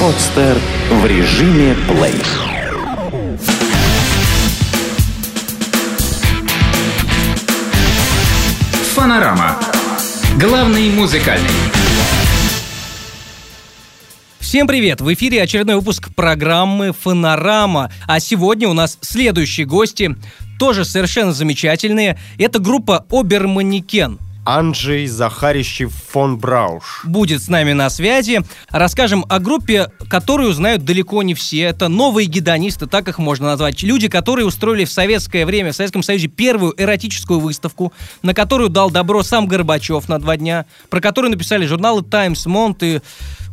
Подстер в режиме плей. Фанорама. Главный музыкальный. Всем привет! В эфире очередной выпуск программы «Фонорама». А сегодня у нас следующие гости, тоже совершенно замечательные. Это группа «Оберманекен». Анджей Захарищев фон Брауш. будет с нами на связи. Расскажем о группе, которую знают далеко не все. Это новые гедонисты, так их можно назвать. Люди, которые устроили в советское время, в Советском Союзе, первую эротическую выставку, на которую дал добро сам Горбачев на два дня, про которую написали журналы Times, Монт и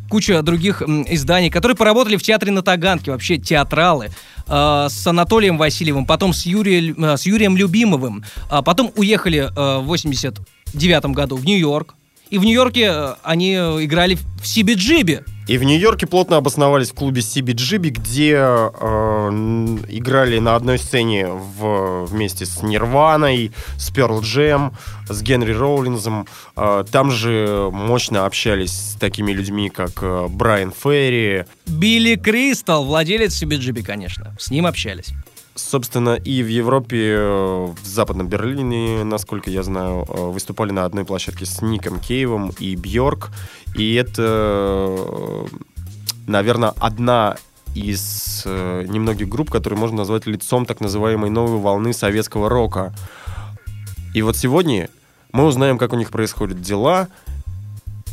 куча других изданий, которые поработали в театре на Таганке, вообще театралы, э, с Анатолием Васильевым, потом с, Юрием, э, с Юрием Любимовым, а потом уехали э, в 89 году в Нью-Йорк, и в Нью-Йорке э, они э, играли в Сибиджибе. И в Нью-Йорке плотно обосновались в клубе CBGB, где э, играли на одной сцене в- вместе с Нирваной, с Pearl Jam, с Генри Роулинзом. Э, там же мощно общались с такими людьми, как э, Брайан Ферри. Билли Кристал, владелец Сибиджиби, конечно. С ним общались. Собственно, и в Европе, э, в Западном Берлине, насколько я знаю, э, выступали на одной площадке с Ником Кейвом и Бьорк. И это, наверное, одна из э, немногих групп, которые можно назвать лицом так называемой новой волны советского рока. И вот сегодня мы узнаем, как у них происходят дела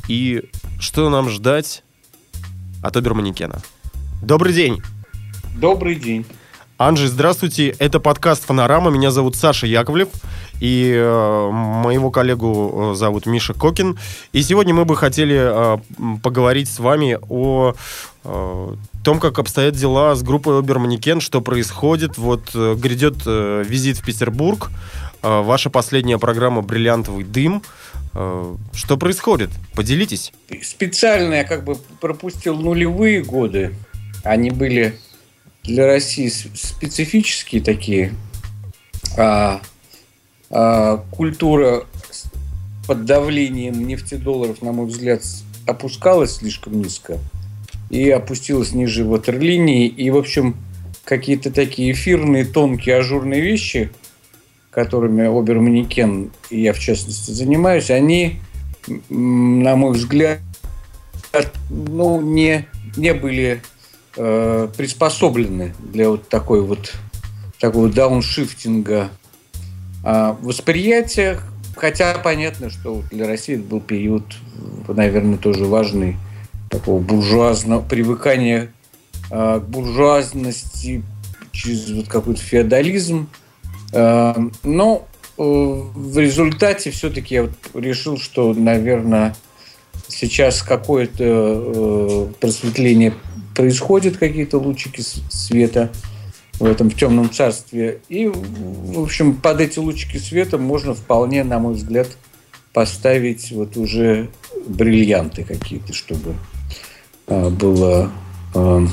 и что нам ждать от Оберманекена. Добрый день! Добрый день. Анжи, здравствуйте. Это подкаст «Фонорама». Меня зовут Саша Яковлев. И э, моего коллегу э, зовут Миша Кокин. И сегодня мы бы хотели э, поговорить с вами о э, том, как обстоят дела с группой Оберманекен, что происходит. Вот э, грядет э, визит в Петербург. Э, ваша последняя программа «Бриллиантовый дым». Э, что происходит? Поделитесь. Специально я как бы пропустил нулевые годы. Они были для России специфические такие. А, а, культура под давлением нефтедолларов, на мой взгляд, опускалась слишком низко и опустилась ниже ватерлинии. И, в общем, какие-то такие эфирные, тонкие, ажурные вещи, которыми Оберманекен и я, в частности, занимаюсь, они, на мой взгляд, ну, не, не были э, приспособлены для вот такой вот такого дауншифтинга а, восприятия. Хотя понятно, что для России это был период, наверное, тоже важный такого буржуазного привыкания а, к буржуазности через вот какой-то феодализм. А, Но э, в результате все-таки я вот решил, что, наверное, сейчас какое-то э, просветление происходит, какие-то лучики света в этом в темном царстве. И, в общем, под эти лучики света можно вполне, на мой взгляд, поставить вот уже бриллианты какие-то, чтобы э, было э,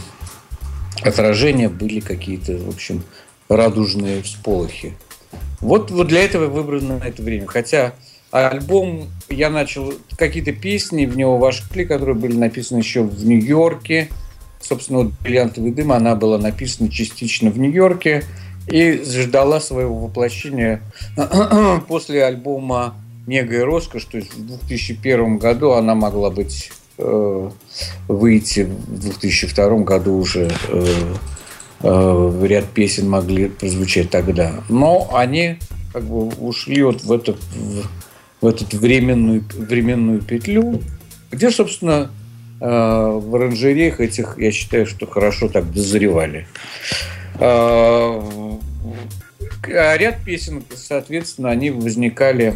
отражение, были какие-то, в общем, радужные всполохи. Вот, вот для этого выбрано это время. Хотя альбом я начал какие-то песни в него вошли, которые были написаны еще в Нью-Йорке. Собственно, вот «Бриллиантовый дым», она была написана частично в Нью-Йорке и ждала своего воплощения после альбома «Мега и роскошь». То есть в 2001 году она могла быть э, выйти в 2002 году уже э, э, ряд песен могли прозвучать тогда. Но они как бы ушли вот в, это, в, в временную, временную петлю, где, собственно, в оранжереях этих, я считаю, что хорошо так дозревали. Э, А ряд песен, соответственно, они возникали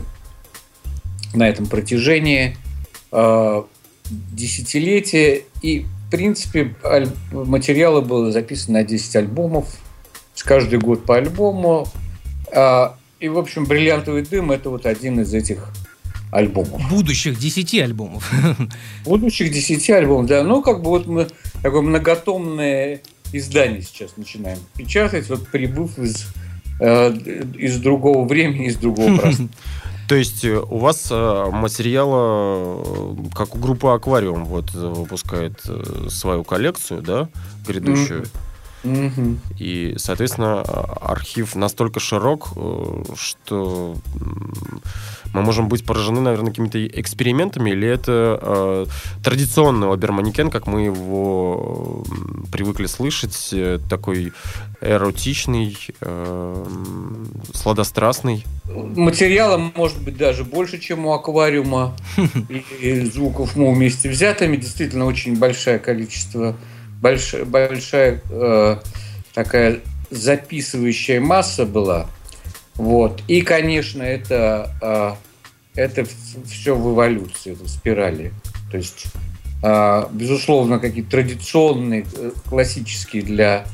на этом протяжении э, десятилетия. И, в принципе, материала было записано на 10 альбомов. С каждый год по альбому. И, в общем, «Бриллиантовый дым» — это вот один из этих альбомов. Будущих 10 альбомов. Будущих 10 альбомов, да. Ну, как бы вот мы такое многотомное издание сейчас начинаем печатать, вот прибыв из, э, из другого времени, из другого пространства. То есть э, у вас э, материала, как у группы Аквариум, вот выпускает свою коллекцию, да, грядущую. Мгм. И, соответственно, архив настолько широк, э, что мы можем быть поражены, наверное, какими-то экспериментами, или это э, традиционный оберманекен, как мы его привыкли слышать, э, такой эротичный, э, сладострастный. Материала может быть даже больше, чем у аквариума. И звуков мы вместе взятыми. Действительно, очень большое количество, больш- большая э, такая записывающая масса была. Вот. И, конечно, это, э, это все в эволюции, в спирали. То есть, э, безусловно, какие-то традиционные, э, классические для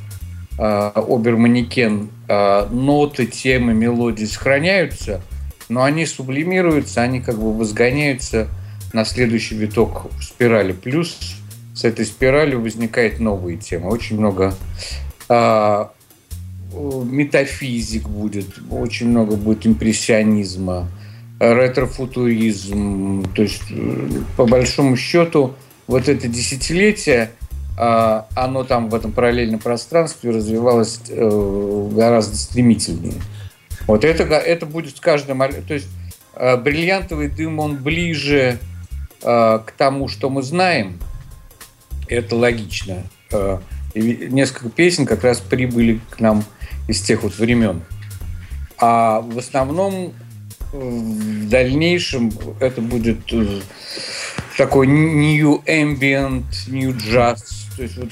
э, оберманекен э, ноты, темы, мелодии сохраняются, но они сублимируются, они как бы возгоняются на следующий виток спирали. Плюс с этой спиралью возникают новые темы. Очень много а, метафизик будет, очень много будет импрессионизма, ретрофутуризм. То есть, э, по большому счету, вот это десятилетие, а, оно там в этом параллельном пространстве развивалось э, гораздо стремительнее. Вот это, это будет с каждым... То есть э, бриллиантовый дым, он ближе к тому, что мы знаем. Это логично. Э, и несколько песен как раз прибыли к нам из тех вот времен. А в основном э, в дальнейшем это будет э, такой new ambient, new jazz. То есть вот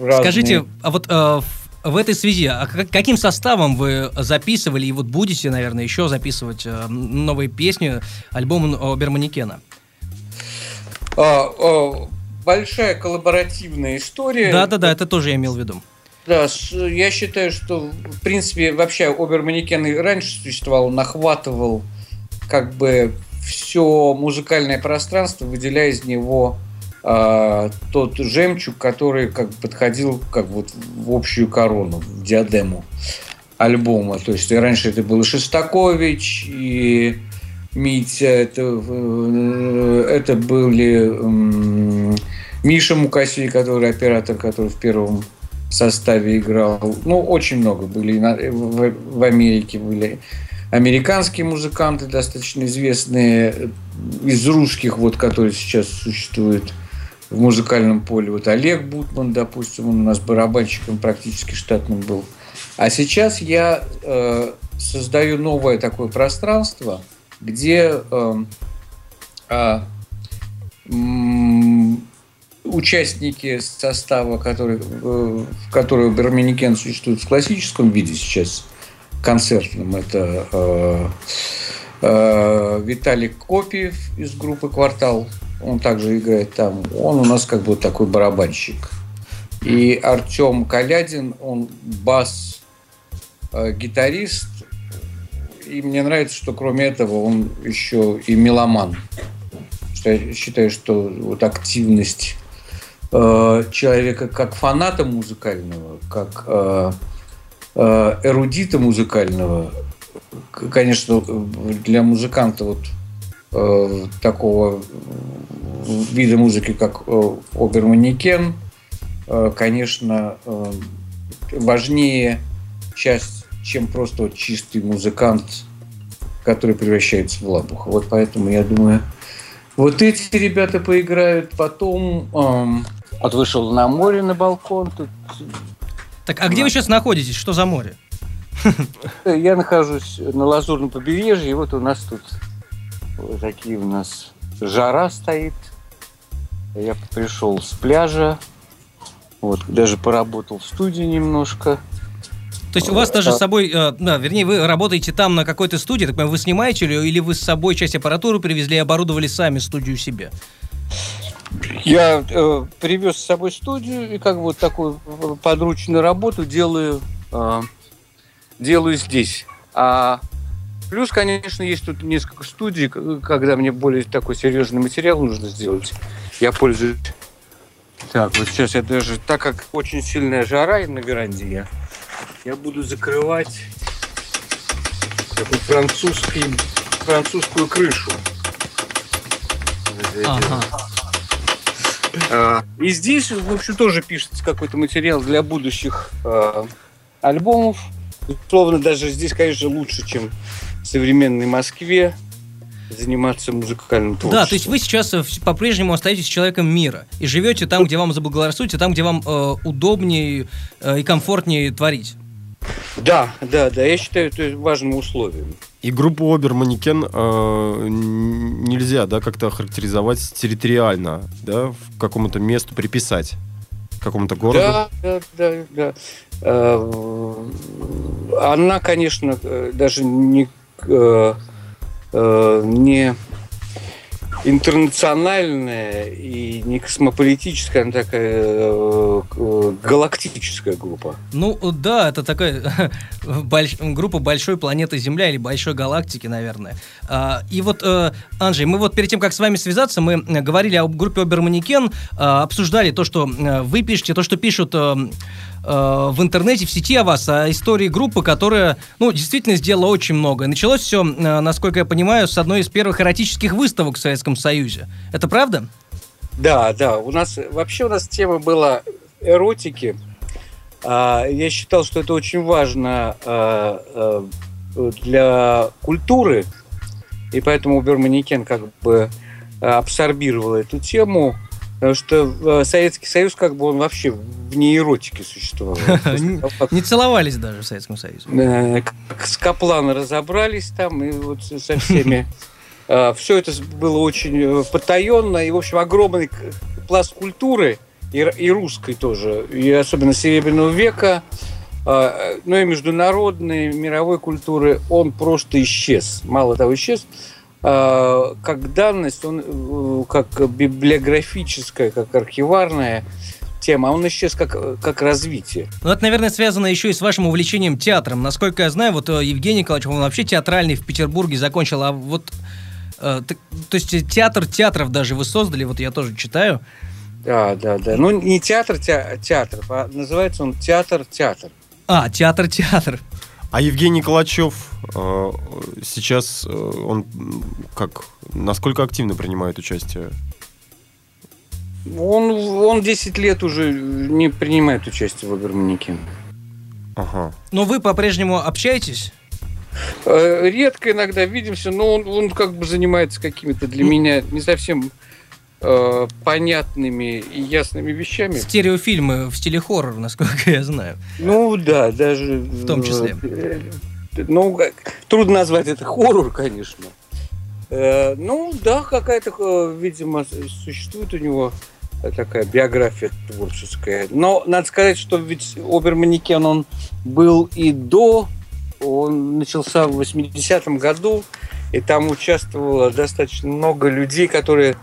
разные- Скажите, а вот э, в, этой связи, а как- каким составом вы записывали и вот будете, наверное, еще записывать э, новые песни, альбом Оберманекена? А, а, большая коллаборативная история. Да-да-да, это тоже я имел в виду. Да, я считаю, что в принципе вообще Оберманекен и раньше существовал, он охватывал как бы все музыкальное пространство, выделяя из него а, тот жемчуг, который как подходил как вот в общую корону, в диадему альбома. То есть раньше это был и Шостакович, и Митя, это, э, это были Миша Мукасей, который оператор, который в первом составе играл. Ну, очень много были. В, в Америке были американские музыканты, достаточно известные, э, из русских, вот, которые сейчас существуют в музыкальном поле. Вот Олег Бутман, допустим, он у нас барабанщиком практически штатным был. А сейчас я э, создаю новое такое пространство, где э, м, участники состава, который, э, в который Берменикен существует в классическом виде сейчас, концертном, это э, э, Виталий Копиев из группы «Квартал», он также играет там, он у нас как бы такой барабанщик. И Артем Калядин, он бас э, и мне нравится, что кроме этого он еще и меломан. Я считаю, что вот активность э, человека как фаната музыкального, как э, э, эрудита музыкального, конечно, для музыканта вот э, такого вида музыки, как э, оберманекен, э, конечно, э, важнее часть, чем просто вот чистый музыкант, который превращается в лабуха. Вот поэтому я думаю, вот эти ребята поиграют, потом эм, вот вышел на море на балкон, тут Так, а где вы сейчас находитесь? Что за море? я нахожусь на Лазурном побережье, и вот у нас тут вот такие у нас жара стоит. Я пришел с пляжа, вот даже поработал в студии немножко. То есть у вас даже с собой, э, да, вернее, вы работаете там на какой-то студии, так понимаю, вы снимаете или, или вы с собой часть аппаратуры привезли и оборудовали сами студию себе? Я э, привез с собой студию и как бы вот такую э, подручную работу делаю, э, делаю здесь. А плюс, конечно, есть тут несколько студий, когда мне более такой серьезный материал нужно сделать. Я пользуюсь. Так, вот сейчас я даже, так как очень сильная жара на веранде, я, я буду закрывать такой французский французскую крышу. Ага. А, И здесь, в общем, тоже пишется какой-то материал для будущих а, альбомов. Условно, даже здесь, конечно, лучше, чем в современной Москве заниматься музыкальным творчеством. Да, то есть вы сейчас э, по-прежнему остаетесь человеком мира и живете там, где вам заблагорассудится, там, где вам э, удобнее э, и комфортнее творить. Да, да, да, я считаю это важным условием. И группу Обер Манекен э, нельзя, да, как-то охарактеризовать территориально, да, в какому-то месту приписать, какому-то городу. Да, да, да, да. Э, Она, конечно, э, даже не, э, не интернациональная и не космополитическая, она такая э, галактическая группа. Ну, да, это такая больш- группа большой планеты Земля или большой галактики, наверное. А, и вот, э, Анжей, мы вот перед тем, как с вами связаться, мы э, говорили о группе Оберманекен, э, обсуждали то, что э, вы пишете, то, что пишут в интернете, в сети о вас, о истории группы, которая, ну, действительно сделала очень много. Началось все, насколько я понимаю, с одной из первых эротических выставок в Советском Союзе. Это правда? Да, да. У нас вообще у нас тема была эротики. А, Я считал, что это очень важно а, для культуры, и поэтому Уберманекен как бы абсорбировал эту тему, потому что а, Советский Союз как бы он вообще вне эротики существовал. Не- целовались даже в Советском Союзе. Э, с Каплана разобрались там, и вот со всеми. Все это было очень э, потаенно, и, в общем, огромный пласт культуры, и, русской тоже, и особенно Серебряного века, э, ну и международной, мировой культуры, он просто исчез. Мало того, исчез. Э, Как данность, он э, как библиографическая, как архиварная тема, он исчез как, как развитие. Ну, это, наверное, связано еще и с вашим увлечением театром. Насколько я знаю, вот э, Евгений Николаевич, он вообще театральный в Петербурге закончил, а вот... э, так- то есть театр театров даже вы создали, вот я тоже читаю. Да, да, да. Ну, не театр, теа- театр, а называется он театр-театр. А, театр-театр. А Евгений Калачев э, сейчас э, он как насколько активно принимает участие? Он, он 10 лет уже не принимает участие в Оберманике. Ага. Но вы по-прежнему общаетесь? Э, Редко иногда видимся, но он, он как бы занимается какими-то для меня не совсем э, понятными и ясными вещами. Стереофильмы в стиле хоррор, насколько я знаю. Ну да, даже... В том числе. э, Ну, как- трудно назвать это хоррор, конечно. Э, Ну да, какая-то, видимо, существует у него такая биография творческая. Но надо сказать, что ведь Оберманекен, он был и до, он начался в 80-м году, и там участвовало достаточно много людей, которые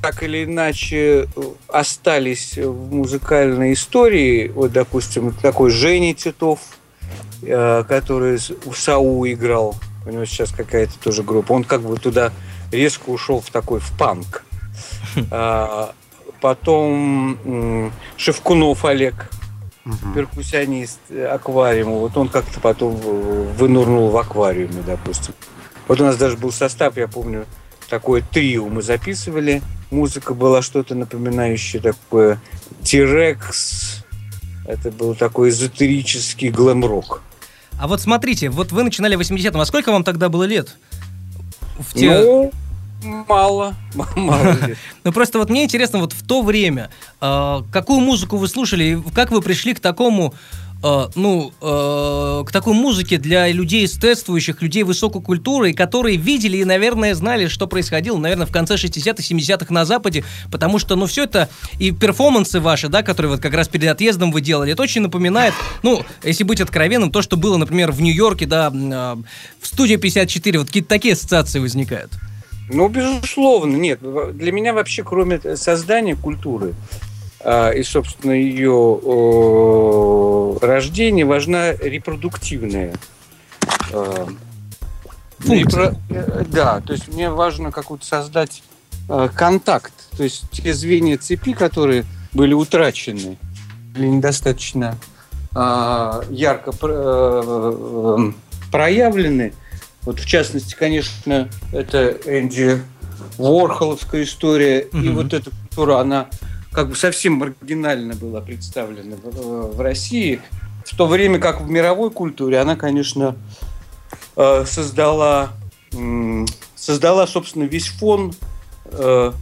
так или иначе остались в музыкальной истории. Вот, допустим, такой Женя Титов, э, который с- в САУ играл. У него сейчас какая-то тоже группа. Он как бы туда резко ушел в такой, в панк. А, Потом Шевкунов Олег, перкуссионист э, аквариума. Вот он как-то потом э, вынурнул в аквариуме, допустим. Вот у нас даже был состав, я помню, такое трио мы записывали. Музыка была что-то напоминающее такое Тирекс. Это был такой эзотерический глэм-рок. А вот смотрите, вот вы начинали в 80-м, а сколько вам тогда было лет? В те- Ну, мало. Мало. Ну просто вот мне интересно, вот в то время, э, какую музыку вы слушали, и как вы пришли к такому, э, ну, э, к такой музыке для людей эстетствующих, людей высокой культуры, которые видели и, наверное, знали, что происходило, наверное, в конце 60-х, 70-х на Западе, потому что, ну, все это, и перформансы ваши, да, которые вот как раз перед отъездом вы делали, это очень напоминает, ну, если быть откровенным, то, что было, например, в Нью-Йорке, да, э, в студии 54, вот какие-то такие ассоциации возникают. Ну, безусловно, нет. Для меня вообще, кроме создания культуры и, собственно, ее рождения, важна репродуктивная а, репро- э, Да, то есть мне важно какой-то создать а, контакт. То есть те звенья цепи, которые были утрачены или недостаточно а, ярко э, э, проявлены, Вот в частности, конечно, это Энди Ворхоловская история. Mm-hmm. И вот эта культура, она как бы совсем маргинально была представлена в, России. В то время как в мировой культуре она, конечно, э, создала, создала, собственно, весь фон, э,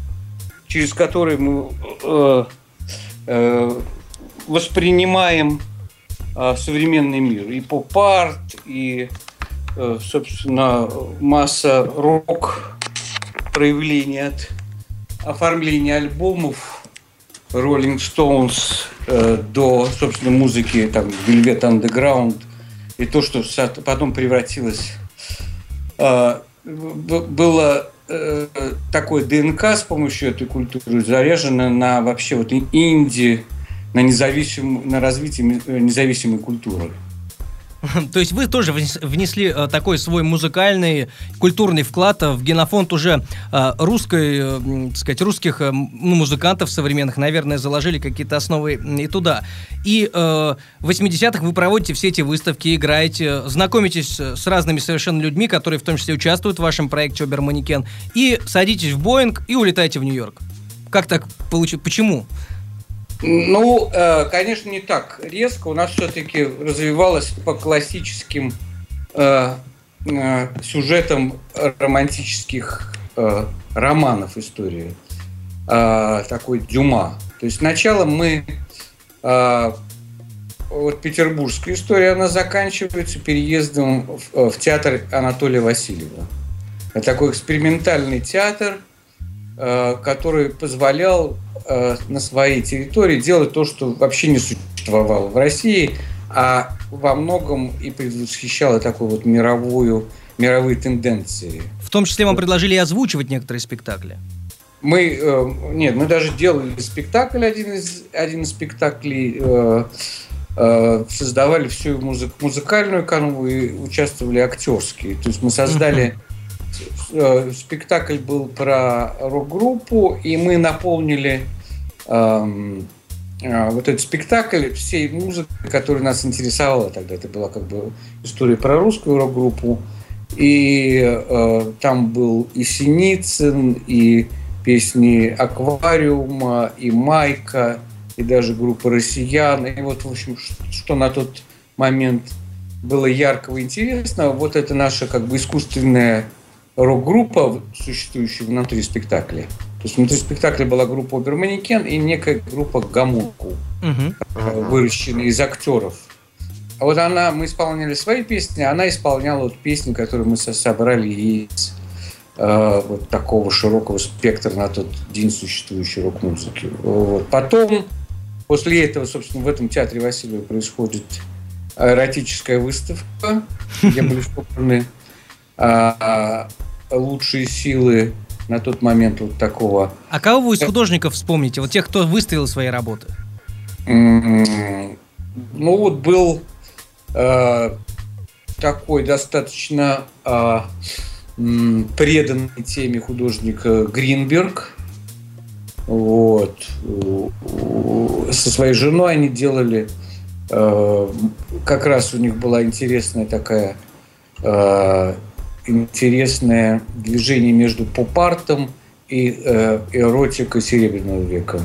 через который мы э, воспринимаем современный мир. И поп-арт, и, собственно, масса рок проявлений от оформления альбомов Rolling Stones э, до, собственно, музыки там Velvet Underground и то, что потом превратилось э, было э, такое ДНК с помощью этой культуры заряжено на вообще вот инди, на независимую, на развитие независимой культуры. То есть вы тоже внесли э, такой свой музыкальный, культурный вклад в генофонд уже э, русской, э, так сказать, русских ну, музыкантов современных, наверное, заложили какие-то основы и туда. И в 80-х вы проводите все эти выставки, играете, знакомитесь с разными совершенно людьми, которые в том числе участвуют в вашем проекте Оберманекен, и садитесь в Боинг и улетаете в Нью-Йорк. Как так получилось? Почему? Ну, э, конечно, не так резко. У нас все-таки развивалось по классическим э, э, сюжетам романтических романов истории. Такой Дюма. То есть сначала мы вот петербургская история, она заканчивается переездом в, в театр Анатолия Васильева. Это такой экспериментальный театр, который позволял э, на своей территории делать то, что вообще не существовало в России, а во многом и предвосхищало такую вот мировую, мировые тенденции. В том числе вам предложили озвучивать некоторые спектакли. Мы, э, нет, мы даже делали спектакль, один из, один из спектаклей, э, э, создавали всю музык, музыкальную канву и участвовали актерские. То есть мы создали э, спектакль был про рок-группу, и мы наполнили эм, э, вот этот спектакль всей музыки, которая нас интересовала тогда. Это была как бы история про русскую рок-группу. И э, там был и Синицын, и песни «Аквариума», и «Майка», и даже группа «Россиян». И вот, в общем, что на тот момент было яркого и интересного, вот это наша как бы искусственная рок-группа, существующая внутри спектакля. То есть внутри спектакля была группа Оберманекен и некая группа Гамурку, угу. выращенная из актеров. А вот она, мы исполняли свои песни, она исполняла вот песни, которые мы собрали из э, вот такого широкого спектра на тот день существующей рок-музыки. Вот. Потом, после этого, собственно, в этом театре Васильева происходит эротическая выставка, где были собраны а, лучшие силы на тот момент вот такого. А кого вы из художников вспомните? Вот тех, кто выставил свои работы? Ну вот был э, такой достаточно э, преданный теме художника Гринберг. Вот. Со своей женой они делали э, как раз у них была интересная такая э, интересное движение между поп-артом и э, эротикой Серебряного века.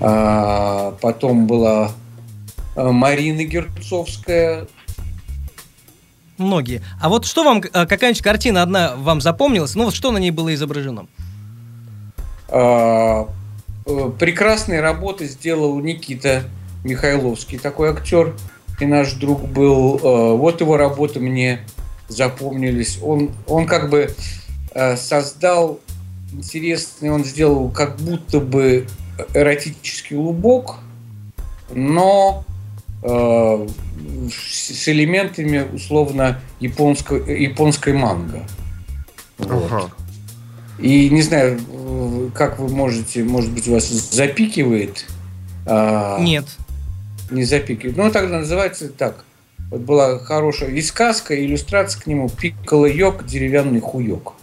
А, потом была э, Марина Герцовская. Многие. А вот что вам, э, какая-нибудь картина одна вам запомнилась? Ну вот что на ней было изображено? А, э, прекрасные работы сделал Никита Михайловский, такой актер. И наш друг был. Вот его работа мне запомнились. Он, он как бы э, создал интересный, он сделал как будто бы эротический лубок, но э, с элементами условно японской, японской манго. Вот. Ага. И не знаю, как вы можете, может быть, у вас запикивает. А, Нет. Не запикивает. Ну, тогда называется так. Вот была хорошая и сказка, и иллюстрация к нему «Пикколо йог, деревянный хуёк».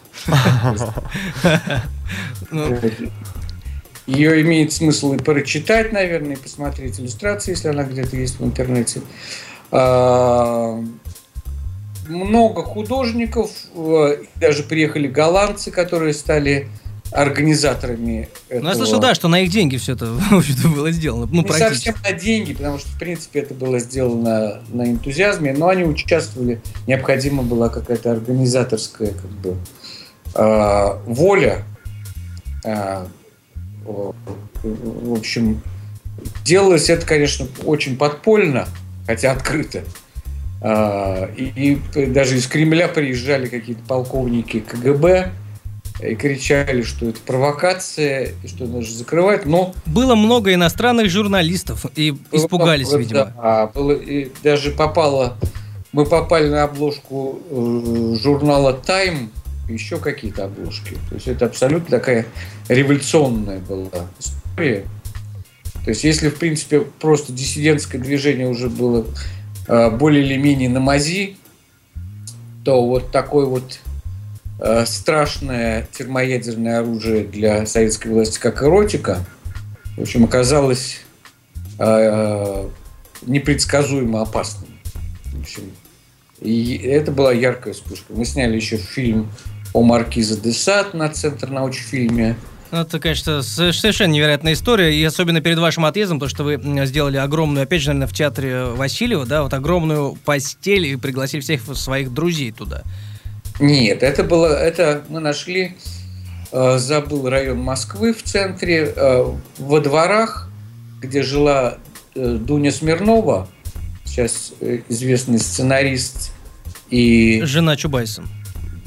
Ну. Ее имеет смысл и прочитать, наверное, и посмотреть иллюстрации, если она где-то есть в интернете. А, много художников, э, даже приехали голландцы, которые стали организаторами этого. Ну, я слышал, да, что на их деньги все это было сделано. Ну, не совсем на деньги, потому что, в принципе, это было сделано на энтузиазме, но они участвовали, необходима была какая-то организаторская как бы, э, воля. Э, в общем, делалось это, конечно, очень подпольно, хотя открыто. Э, и, и даже из Кремля приезжали какие-то полковники КГБ, и кричали, что это провокация, и что нужно закрывать, но... Было много иностранных журналистов, и было, испугались, было, видимо. Да, было, и даже попало... Мы попали на обложку э, журнала Time, еще какие-то обложки. То есть это абсолютно такая революционная была история. То есть если, в принципе, просто диссидентское движение уже было э, более или менее на мази, то вот такой вот страшное термоядерное оружие для советской власти, как эротика, в общем, оказалось э, непредсказуемо опасным. В общем, и это была яркая вспышка. Мы сняли еще фильм о Маркизе де Сад на Центр научфильме. Ну, это, конечно, совершенно невероятная история, и особенно перед вашим отъездом, то, что вы сделали огромную, опять же, наверное, в театре Васильева, да, вот огромную постель и пригласили всех своих друзей туда. Нет, это было, это мы нашли, э, забыл район Москвы в центре, э, во дворах, где жила э, Дуня Смирнова, сейчас э, известный сценарист и... Жена Чубайса.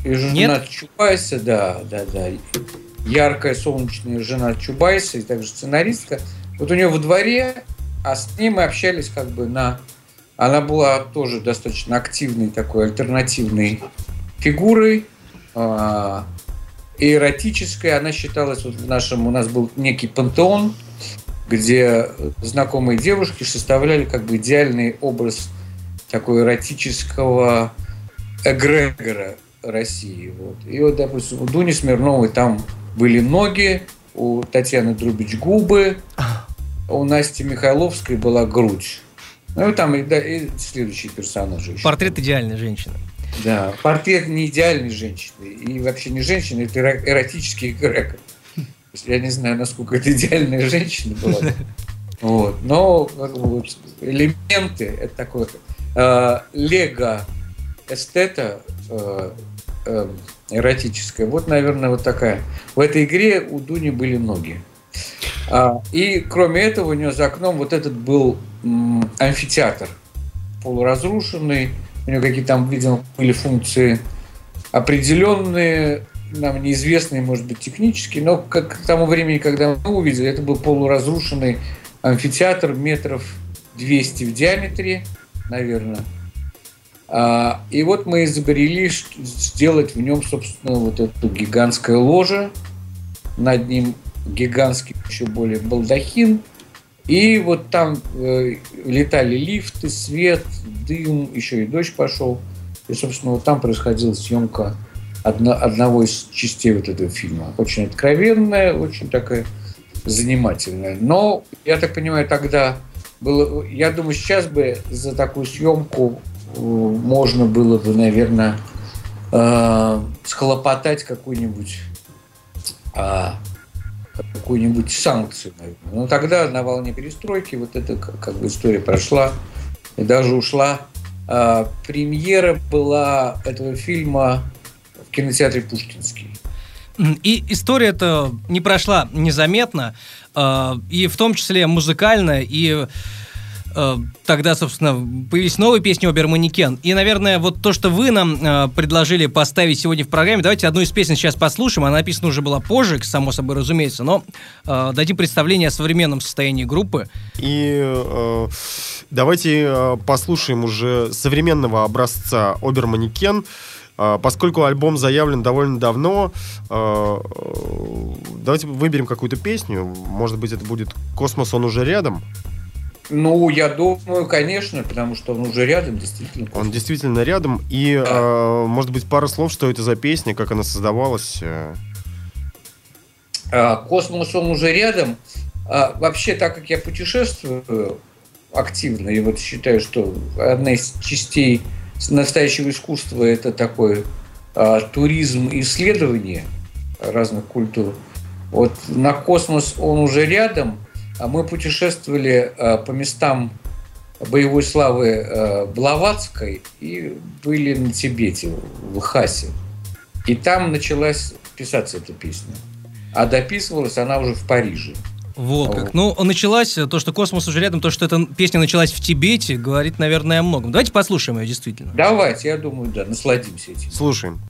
И жена Нет? Чубайса, да, да, да. Яркая солнечная жена Чубайса и также сценаристка. Вот у нее во дворе, а с ней мы общались как бы на... Она была тоже достаточно активной такой альтернативной фигурой, э, эротической. Она считалась вот в нашем, у нас был некий пантеон, где знакомые девушки составляли как бы идеальный образ такой эротического эгрегора России. Вот. И вот, допустим, у Дуни Смирновой там были ноги, у Татьяны Друбич губы, у Насти Михайловской была грудь. Ну и там и, да, и следующие персонажи. Еще. Портрет идеальной женщины. Да, портрет не идеальной женщины. И вообще не женщины, это эротический эгрегор. Я не знаю, насколько это идеальная женщина была. Вот. Но вот, элементы, это такое э, лего эстета э, э, эротическое. Вот, наверное, вот такая. В этой игре у Дуни были ноги. А, и кроме этого, у нее за окном вот этот был м, амфитеатр полуразрушенный, у него какие-то там, видимо, были функции определенные, нам неизвестные, может быть, технические, но как к тому времени, когда мы увидели, это был полуразрушенный амфитеатр метров 200 в диаметре, наверное. А, и вот мы изобрели сделать в нем, собственно, вот эту гигантское ложе, над ним гигантский еще более балдахин – и вот там э, летали лифты, свет, дым, еще и дождь пошел. И, собственно, вот там происходила съемка одно, одного из частей вот этого фильма. Очень откровенная, очень такая занимательная. Но, я так понимаю, тогда было... Я думаю, сейчас бы за такую съемку э, можно было бы, наверное, э, схлопотать какую-нибудь э, какую-нибудь санкцию. Наверное. Но тогда на волне перестройки вот эта как бы история прошла и даже ушла. А, премьера была этого фильма в кинотеатре Пушкинский. И история эта не прошла незаметно, а, и в том числе музыкальная, и тогда, собственно, появились новые песни Обер Манекен. И, наверное, вот то, что вы нам э, предложили поставить сегодня в программе, давайте одну из песен сейчас послушаем. Она написана уже была позже, само собой разумеется, но э, дадим представление о современном состоянии группы. И э, давайте э, послушаем уже современного образца Обер Манекен. Э, поскольку альбом заявлен довольно давно, давайте выберем какую-то песню. Может быть, это будет «Космос, он уже рядом». Ну, я думаю, конечно, потому что он уже рядом, действительно. Он действительно рядом. И, да. э, может быть, пару слов, что это за песня, как она создавалась? Э? А, Космос, он уже рядом. А, вообще, так как я путешествую активно, и вот считаю, что одна из частей настоящего искусства это такой а, туризм исследования разных культур. Вот на космос он уже рядом, мы путешествовали а, по местам боевой славы а, Блаватской и были на Тибете, в Хасе. И там началась писаться эта песня. А дописывалась она уже в Париже. Вот как. Ну, началась, то, что космос уже рядом, то, что эта песня началась в Тибете, говорит, наверное, о многом. Давайте послушаем ее, действительно. Давайте, я думаю, да, насладимся этим. Слушаем.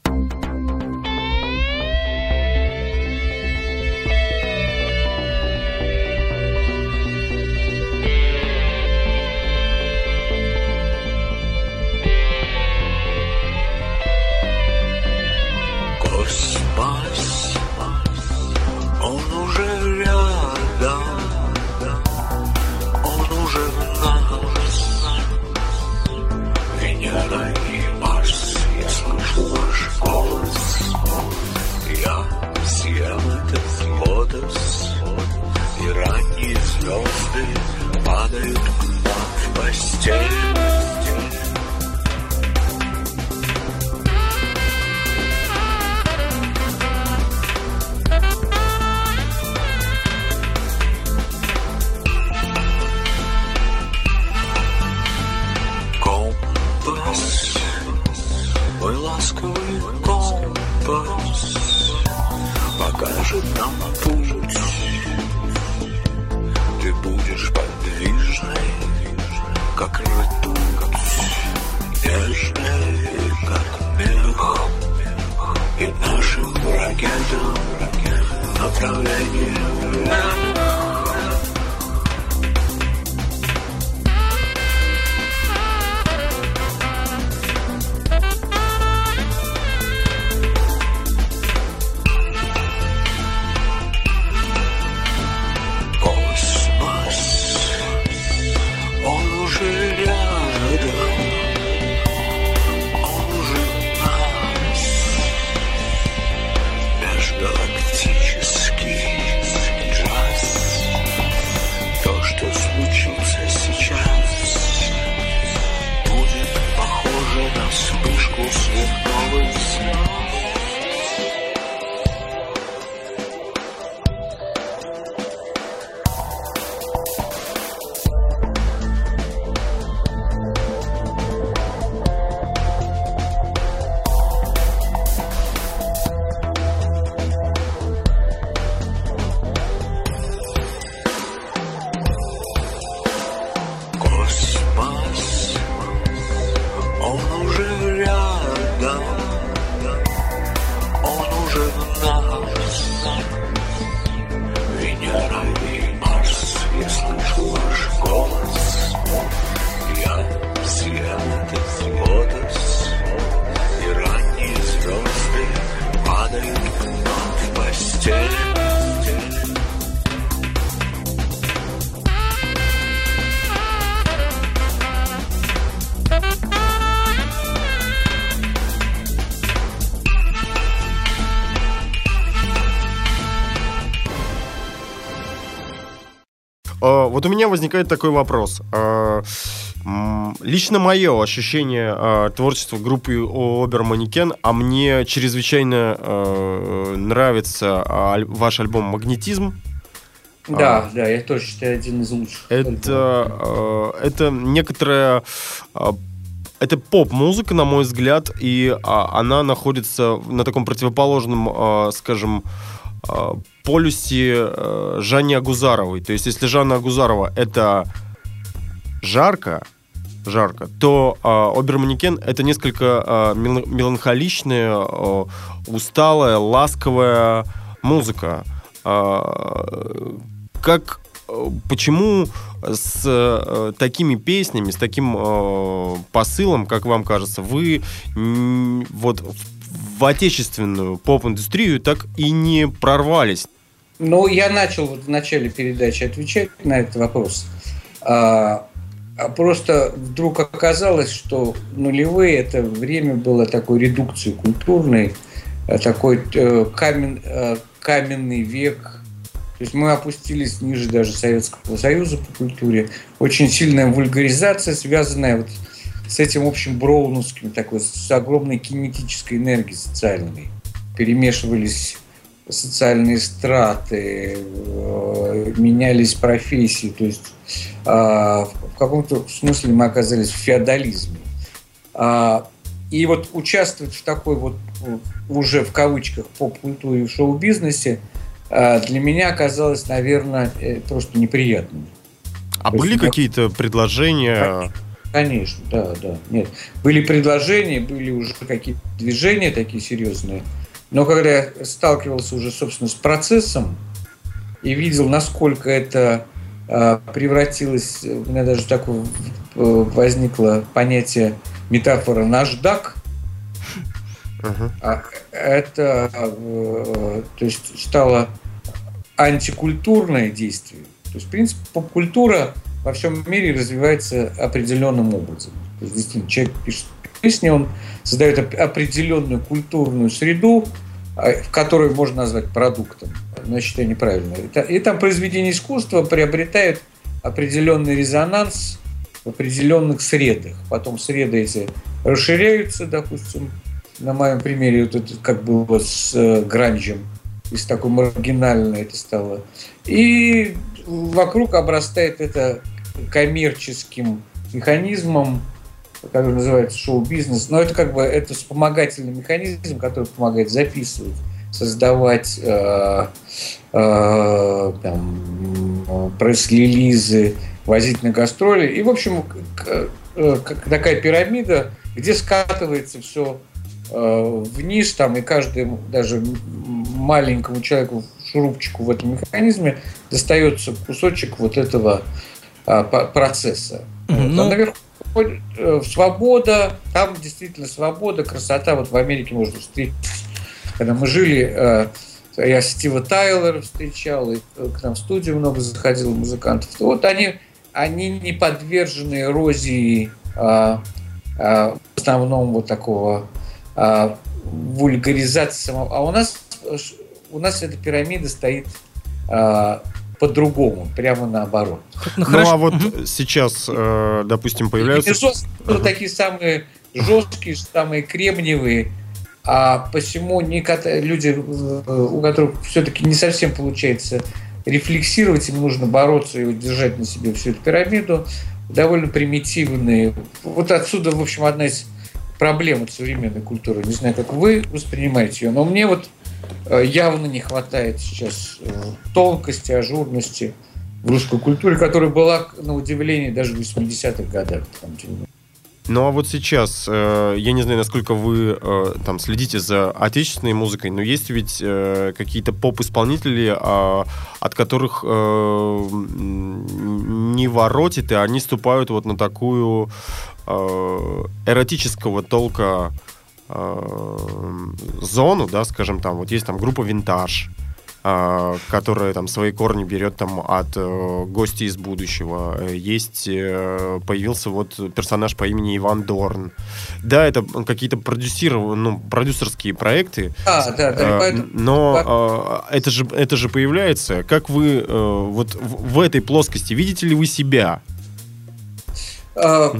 Вот у меня возникает такой вопрос. А, лично мое ощущение а, творчества группы Оберманикен, а мне чрезвычайно а, нравится ваш альбом «Магнетизм». Да, да, я тоже считаю один из лучших. Это, это некоторая это поп-музыка, на мой взгляд, и она находится на таком противоположном, скажем, полюсе э, Жанни Агузаровой. То есть, если Жанна Агузарова это жарко, жарко, то э, Оберманикен это несколько э, меланхоличная, э, усталая, ласковая музыка. Э, как почему с э, такими песнями, с таким э, посылом, как вам кажется, вы вот в отечественную поп-индустрию так и не прорвались? Ну, я начал вот в начале передачи отвечать на этот вопрос. А, а просто вдруг оказалось, что нулевые это время было такой редукции культурной, э, такой э, камен, э, каменный век. То есть мы опустились ниже даже Советского Союза по культуре. Очень сильная вульгаризация, связанная вот с этим общим броуновским, такой, с огромной кинетической энергией социальной. Перемешивались социальные страты, э, менялись профессии, то есть э, в каком-то смысле мы оказались в феодализме. А, и вот участвовать в такой вот уже в кавычках поп-культуре в шоу-бизнесе э, для меня оказалось, наверное, просто неприятным. А То были какие-то предложения? Конечно, да, да. Нет. Были предложения, были уже какие-то движения такие серьезные. Но когда я сталкивался уже, собственно, с процессом и видел, насколько это э, превратилось, у меня даже такое возникло понятие метафора «наждак», uh-huh. это э, то есть стало антикультурное действие. То есть, в принципе, поп-культура во всем мире развивается определенным образом. То есть, действительно, человек пишет песни, он создает определенную культурную среду, а, в которую можно назвать продуктом. Но я неправильно. И там произведения искусства приобретают определенный резонанс в определенных средах. Потом среды эти расширяются, допустим, на моем примере, вот это как было с э, Гранжем, из такой маргинальной это стало. И вокруг обрастает это коммерческим механизмом, который называется шоу-бизнес, но это как бы это вспомогательный механизм, который помогает записывать, создавать э, э, пресс-релизы, возить на гастроли. И, в общем, к, э, как такая пирамида, где скатывается все э, вниз, там, и каждому, даже маленькому человеку, шурупчику в этом механизме достается кусочек вот этого э, процесса. Mm-hmm. Вот. А наверху Э, свобода, там действительно свобода, красота. Вот в Америке можно встретить. Когда мы жили, э, я Стива Тайлера встречал, и э, к нам в студию много заходило музыкантов. Вот они, они не подвержены эрозии а, а, в основном вот такого а, вульгаризации самого. А у нас, у нас эта пирамида стоит а, по-другому, прямо наоборот. Ну, ну а вот сейчас, э, допустим, появляются... И такие самые жесткие, самые кремниевые, а посему люди, э, у которых все-таки не совсем получается рефлексировать, им нужно бороться и удержать на себе всю эту пирамиду, довольно примитивные. Вот отсюда, в общем, одна из проблем современной культуры. Не знаю, как вы воспринимаете ее, но мне вот явно не хватает сейчас э, тонкости, ажурности в русской культуре, которая была, на удивление, даже в 80-х годах. Ну а вот сейчас, э, я не знаю, насколько вы там следите за отечественной музыкой, но есть ведь какие-то поп-исполнители, а, от которых не воротит, и они ступают вот на такую эротического толка Э, зону, да, скажем там, вот есть там группа «Винтаж», э, которая там свои корни берет там от э, гостей из будущего. Есть э, появился вот персонаж по имени Иван Дорн. Да, это какие-то продюсированные, ну, продюсерские проекты. А, да, да. Э, но э, это же это же появляется. Как вы э, вот в, в этой плоскости видите ли вы себя? А,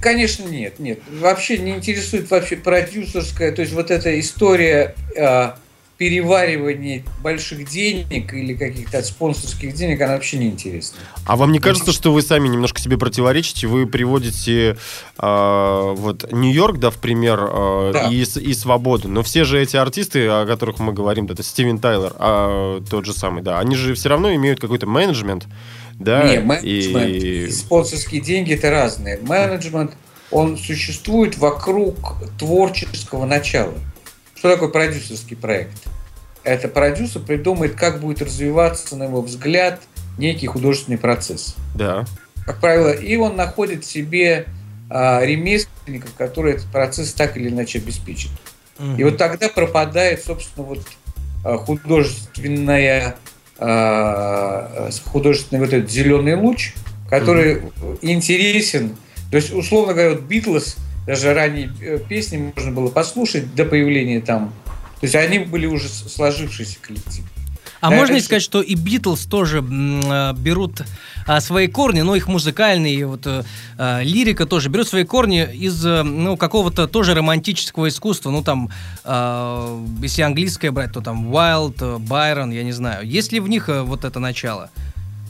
Конечно, нет, нет. Вообще не интересует вообще продюсерская, то есть вот эта история э, переваривания больших денег или каких-то спонсорских денег, она вообще не интересна. А вам не кажется, что вы сами немножко себе противоречите? Вы приводите э, вот Нью-Йорк, да, в пример, э, да. И, и Свободу. Но все же эти артисты, о которых мы говорим, да, это Стивен Тайлер, а, тот же самый, да, они же все равно имеют какой-то менеджмент да, Не, менеджмент и... и спонсорские деньги это разные. Менеджмент, он существует вокруг творческого начала. Что такое продюсерский проект? Это продюсер придумает, как будет развиваться, на его взгляд, некий художественный процесс. Да. Как правило, и он находит себе а, ремесленников, которые этот процесс так или иначе обеспечат. Угу. И вот тогда пропадает, собственно, вот а, художественная Э, художественный вот этот зеленый луч, который mm-hmm. интересен. То есть, условно говоря, вот Битлз, даже ранние э, песни можно было послушать до появления там. То есть они были уже сложившиеся коллектив. А можно ли сказать, что и Битлз тоже э, берут а, свои корни, но их музыкальные, вот а, лирика тоже берет свои корни из ну, какого-то тоже романтического искусства. Ну, там, а, если английское брать, то там Wild, Байрон, я не знаю. Есть ли в них вот это начало?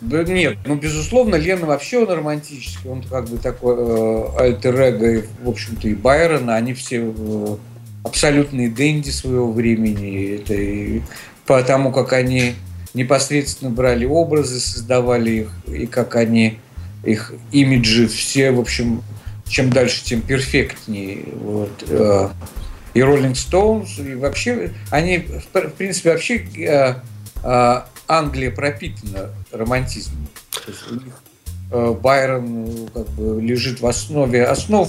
Да нет, ну, безусловно, Лена вообще он романтический, он как бы такой э, альтер в общем-то, и Байрона, они все э, абсолютные дэнди своего времени, это и потому как они непосредственно брали образы, создавали их, и как они их имиджи все, в общем, чем дальше, тем перфектнее. Вот. Э, и Rolling Stones, и вообще, они, в принципе, вообще э, Англия пропитана романтизмом. Э, Байрон ну, как бы лежит в основе основ,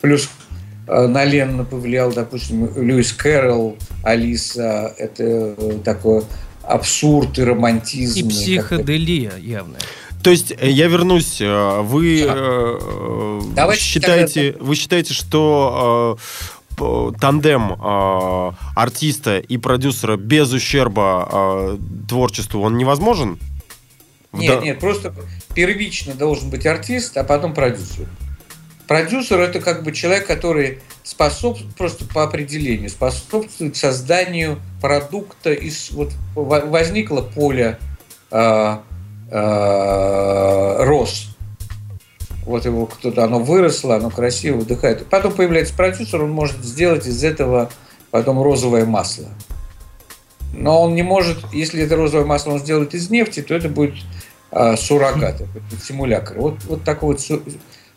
плюс э, на Леннона повлиял, допустим, Льюис Кэрролл, Алиса, это э, такой абсурд и романтизм. И психоделия явная. То есть я вернусь. Вы да. считаете, тогда... вы считаете, что тандем э, артиста и продюсера без ущерба э, творчеству, он невозможен? Нет, да. нет, просто первично должен быть артист, а потом продюсер. Продюсер это как бы человек, который способствует просто по определению, способствует созданию продукта из вот возникло поле э, э, роз вот его кто-то, оно выросло, оно красиво вдыхает. Потом появляется продюсер, он может сделать из этого потом розовое масло. Но он не может, если это розовое масло он сделает из нефти, то это будет а, суррогат, это симулятор. Вот, вот такой вот,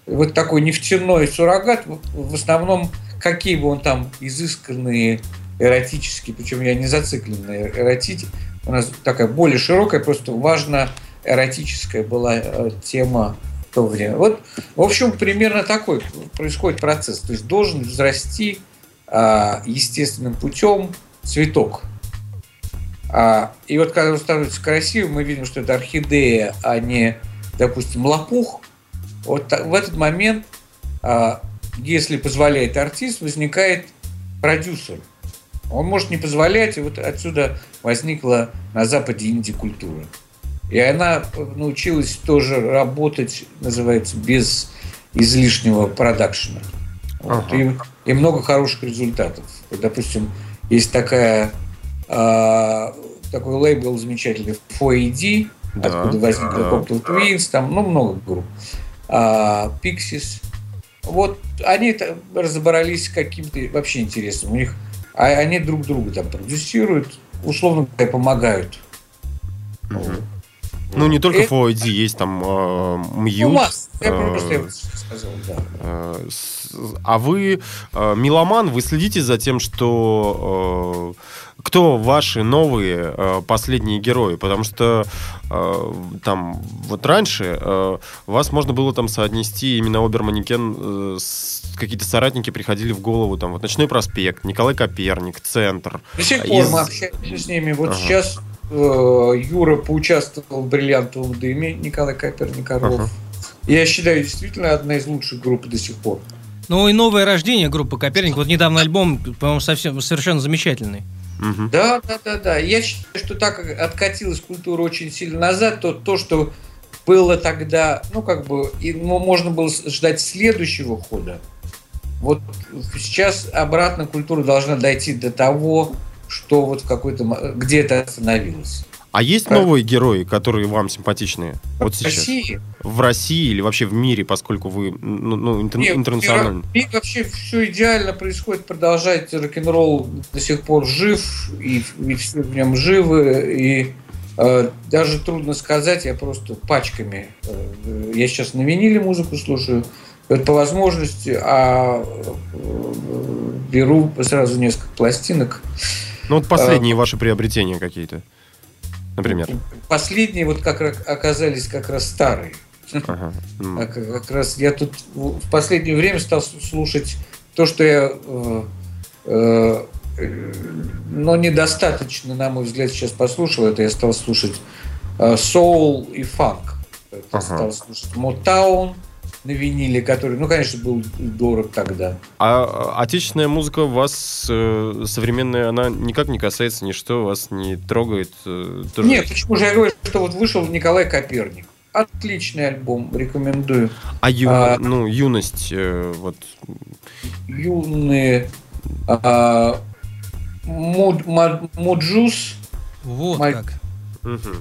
вот такой нефтяной суррогат, в основном, какие бы он там изысканные, эротические, причем я не зациклен на эротите, у нас такая более широкая, просто важно эротическая была э, тема то время. Вот, в общем, примерно такой происходит процесс. То есть должен взрасти а, естественным путем цветок. А, и вот когда он становится красивым, мы видим, что это орхидея, а не, допустим, лопух. Вот в этот момент, а, если позволяет артист, возникает продюсер. Он может не позволять, и вот отсюда возникла на Западе инди-культура. И она научилась тоже работать, называется, без излишнего продакшена. Вот. Ага. И, и много хороших результатов. Допустим, есть такая, э, такой лейбл замечательный 4AD, да, откуда возник да. Cocteau Twins, там ну, много групп. А, Pixies. Вот они разобрались каким-то вообще интересным. У них а они друг друга там продюсируют, условно говоря, помогают. Угу. Ну, не только это... FOID, есть там э, Мьют. Ну, масс, я просто а вы э, меломан, вы следите за тем, что э, кто ваши новые э, последние герои? Потому что э, там вот раньше э, вас можно было там соотнести именно Оберманикен э, с какие-то соратники приходили в голову, там вот Ночной проспект, Николай Коперник, Центр. До сих пор Из... мы общаемся с ними. Вот ага. сейчас Э, Юра поучаствовал в «Бриллиантовом дыме», Николай Коперник Орлов. Ага. Я считаю, действительно одна из лучших групп до сих пор. Ну и новое рождение группы Коперник. Вот недавно альбом, по-моему, совсем совершенно замечательный. Угу. Да, да, да, да. Я считаю, что так как откатилась культура очень сильно назад, то то, что было тогда, ну, как бы, и, ну, можно было ждать следующего хода. Вот сейчас обратно культура должна дойти до того, что вот в какой-то где это остановилось. А есть как... новые герои, которые вам симпатичные? Вот сейчас. В России? В России или вообще в мире, поскольку вы ну, ну, интер... Нет, интернационально? И вообще все идеально происходит, продолжать рок-н-ролл до сих пор жив, и, и все в нем живы, и э, даже трудно сказать, я просто пачками, э, я сейчас на виниле музыку слушаю, по возможности, а э, беру сразу несколько пластинок, ну вот последние а, ваши приобретения какие-то, например. Последние вот как оказались как раз старые. Ага. А как раз я тут в последнее время стал слушать то, что я э, э, но недостаточно, на мой взгляд, сейчас послушал. Это я стал слушать э, соул и фанк. Ага. Стал слушать Мотаун, на виниле, который, ну, конечно, был дорог тогда. А отечественная музыка вас э, современная, она никак не касается, ничто вас не трогает? Э, тоже... Нет, почему же я говорю, что вот вышел Николай Коперник. Отличный альбом, рекомендую. А, ю, а ну, юность, э, вот. Юные. А, муд, муд, Mujuice. Вот Май... как. Угу.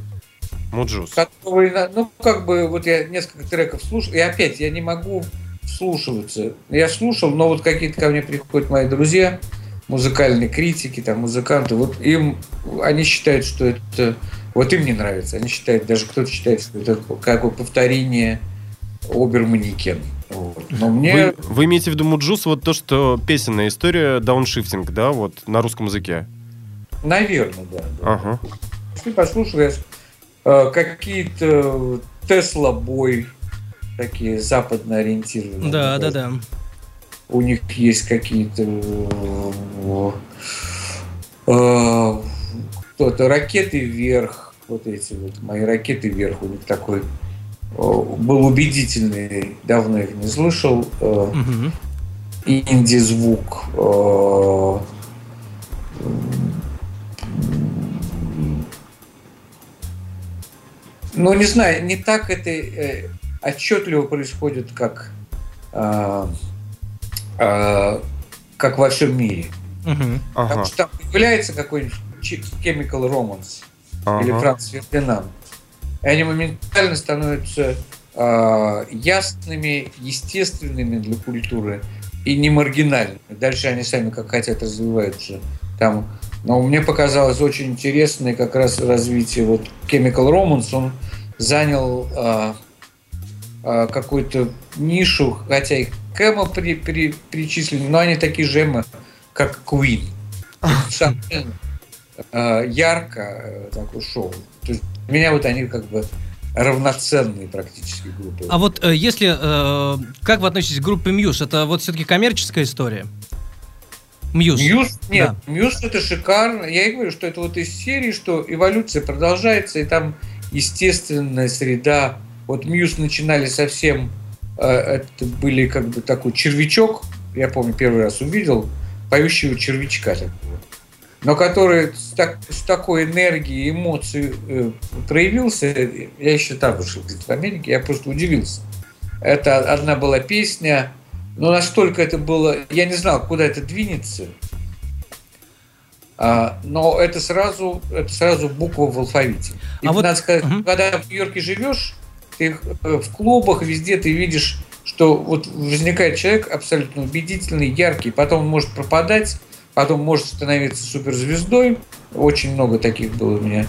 Mujuice. Который, ну, как бы, вот я несколько треков слушал, и опять я не могу вслушиваться. Я слушал, но вот какие-то ко мне приходят мои друзья, музыкальные критики, там, музыканты, вот им, они считают, что это, вот им не нравится. Они считают, даже кто-то считает, что это какое повторение Оберманекен. Вот. Но мне... Вы, вы имеете в виду Mujuice, вот то, что песенная история дауншифтинг, да, вот на русском языке? Наверное, да. да. Ага. Если послушал, какие-то Tesla Boy, такие западно ориентированные. Да, да, да. У них есть какие-то э, кто-то ракеты вверх, вот эти вот мои ракеты вверх, у них такой был убедительный, давно их не слышал. Угу. Инди-звук. Ну, не знаю, не так это э, отчетливо происходит, как, э, э, как во всем мире. Угу. Потому ага. что там появляется какой-нибудь Chemical Romance ага. или Франц Фердинанд. И они моментально становятся э, ясными, естественными для культуры и не маргинальными. Дальше они сами как хотят развиваются. Там но мне показалось очень интересное как раз развитие вот Chemical Romance. Он занял э, э, какую-то нишу, хотя их к эмо при, при, причислены, но они такие же, как Queen. Э, ярко такое шоу. То есть для меня вот они как бы равноценные практически группы. А вот э, если, э, как вы относитесь к группе Muse? Это вот все-таки коммерческая история? Muse. Muse, нет, да. Muse это шикарно. Я и говорю, что это вот из серии, что эволюция продолжается, и там естественная среда. Вот Мьюз начинали совсем, э, это были как бы такой червячок, я помню, первый раз увидел, поющего червячка такого. Но который с, так, с такой энергией, эмоцией э, проявился, я еще там вышел в Америке, я просто удивился. Это одна была песня, но настолько это было... Я не знал, куда это двинется. А, но это сразу, это сразу буква в алфавите. И а вот... надо сказать, угу. когда в Нью-Йорке живешь, ты э, в клубах везде ты видишь, что вот возникает человек абсолютно убедительный, яркий, потом он может пропадать, потом может становиться суперзвездой. Очень много таких было у меня.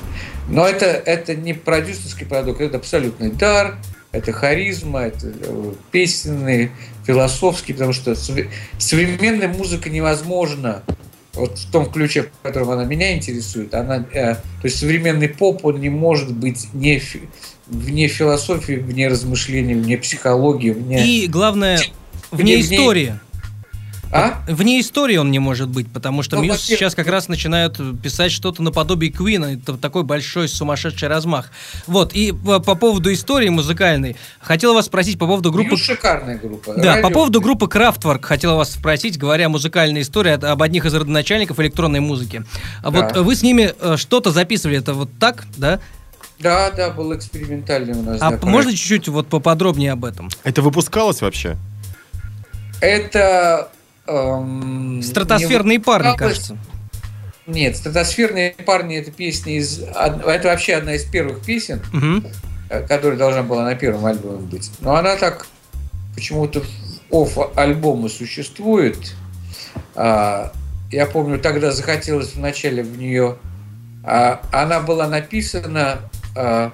Но это, это не продюсерский продукт, это абсолютный дар, это харизма, это э, песенный, философский, потому что современная музыка невозможна вот в том ключе, в котором она меня интересует, она, э, то есть современный поп, он не может быть не вне философии, вне размышлений, вне психологии, вне... И главное, вне, вне истории. Вне а? Вне истории он не может быть, потому что ну, Мьюз сейчас как раз начинают писать что-то наподобие Куина. Это такой большой сумасшедший размах. Вот, и по, по поводу истории музыкальной, хотел вас спросить по поводу группы... Мьюз шикарная группа. Да, Радио. по поводу группы Крафтворк хотел вас спросить, говоря о музыкальной истории об одних из родоначальников электронной музыки. А да. Вот вы с ними э, что-то записывали, это вот так, да? Да, да, был экспериментальный у нас. А да, можно чуть-чуть вот поподробнее об этом? Это выпускалось вообще? Это Эм, Стратосферные парни, кажется. Нет, стратосферные парни это песня из. Это вообще одна из первых песен, угу. которая должна была на первом альбоме быть. Но она так почему-то оф альбома существует. А, я помню, тогда захотелось вначале в нее. А, она была написана а,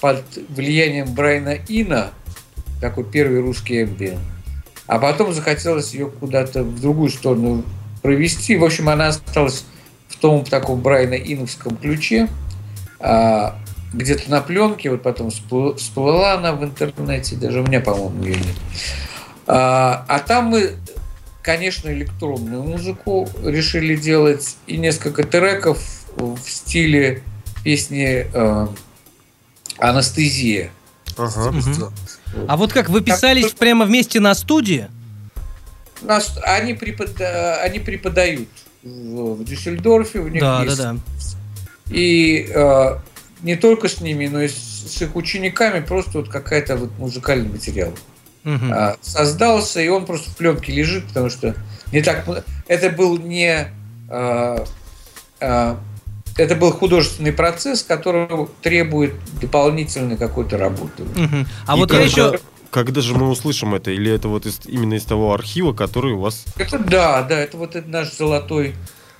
под влиянием Брайна Ина, такой первый русский эмбиент. А потом захотелось ее куда-то в другую сторону провести. В общем, она осталась в том таком Брайана Иновском ключе. А, где-то на пленке, вот потом всплыла она в интернете, даже у меня, по-моему, ее нет. А, а там мы, конечно, электронную музыку решили делать и несколько треков в стиле песни э, «Анестезия». Ага. А вот как, вы писались прямо вместе на студии? Нас, они, препода- они преподают в, в Дюссельдорфе, у них Да, да, есть да. И э, не только с ними, но и с, с их учениками просто вот какая-то вот музыкальный материал Мгм. а, создался, и он просто в пленке лежит, потому что не так это был не а, а, это был художественный процесс, который требует дополнительной какой-то работы. Мгм. А И вот я еще... Когда же мы услышим это? Или это вот из- именно из того архива, который у вас... Это да, да, это вот это наш золотой,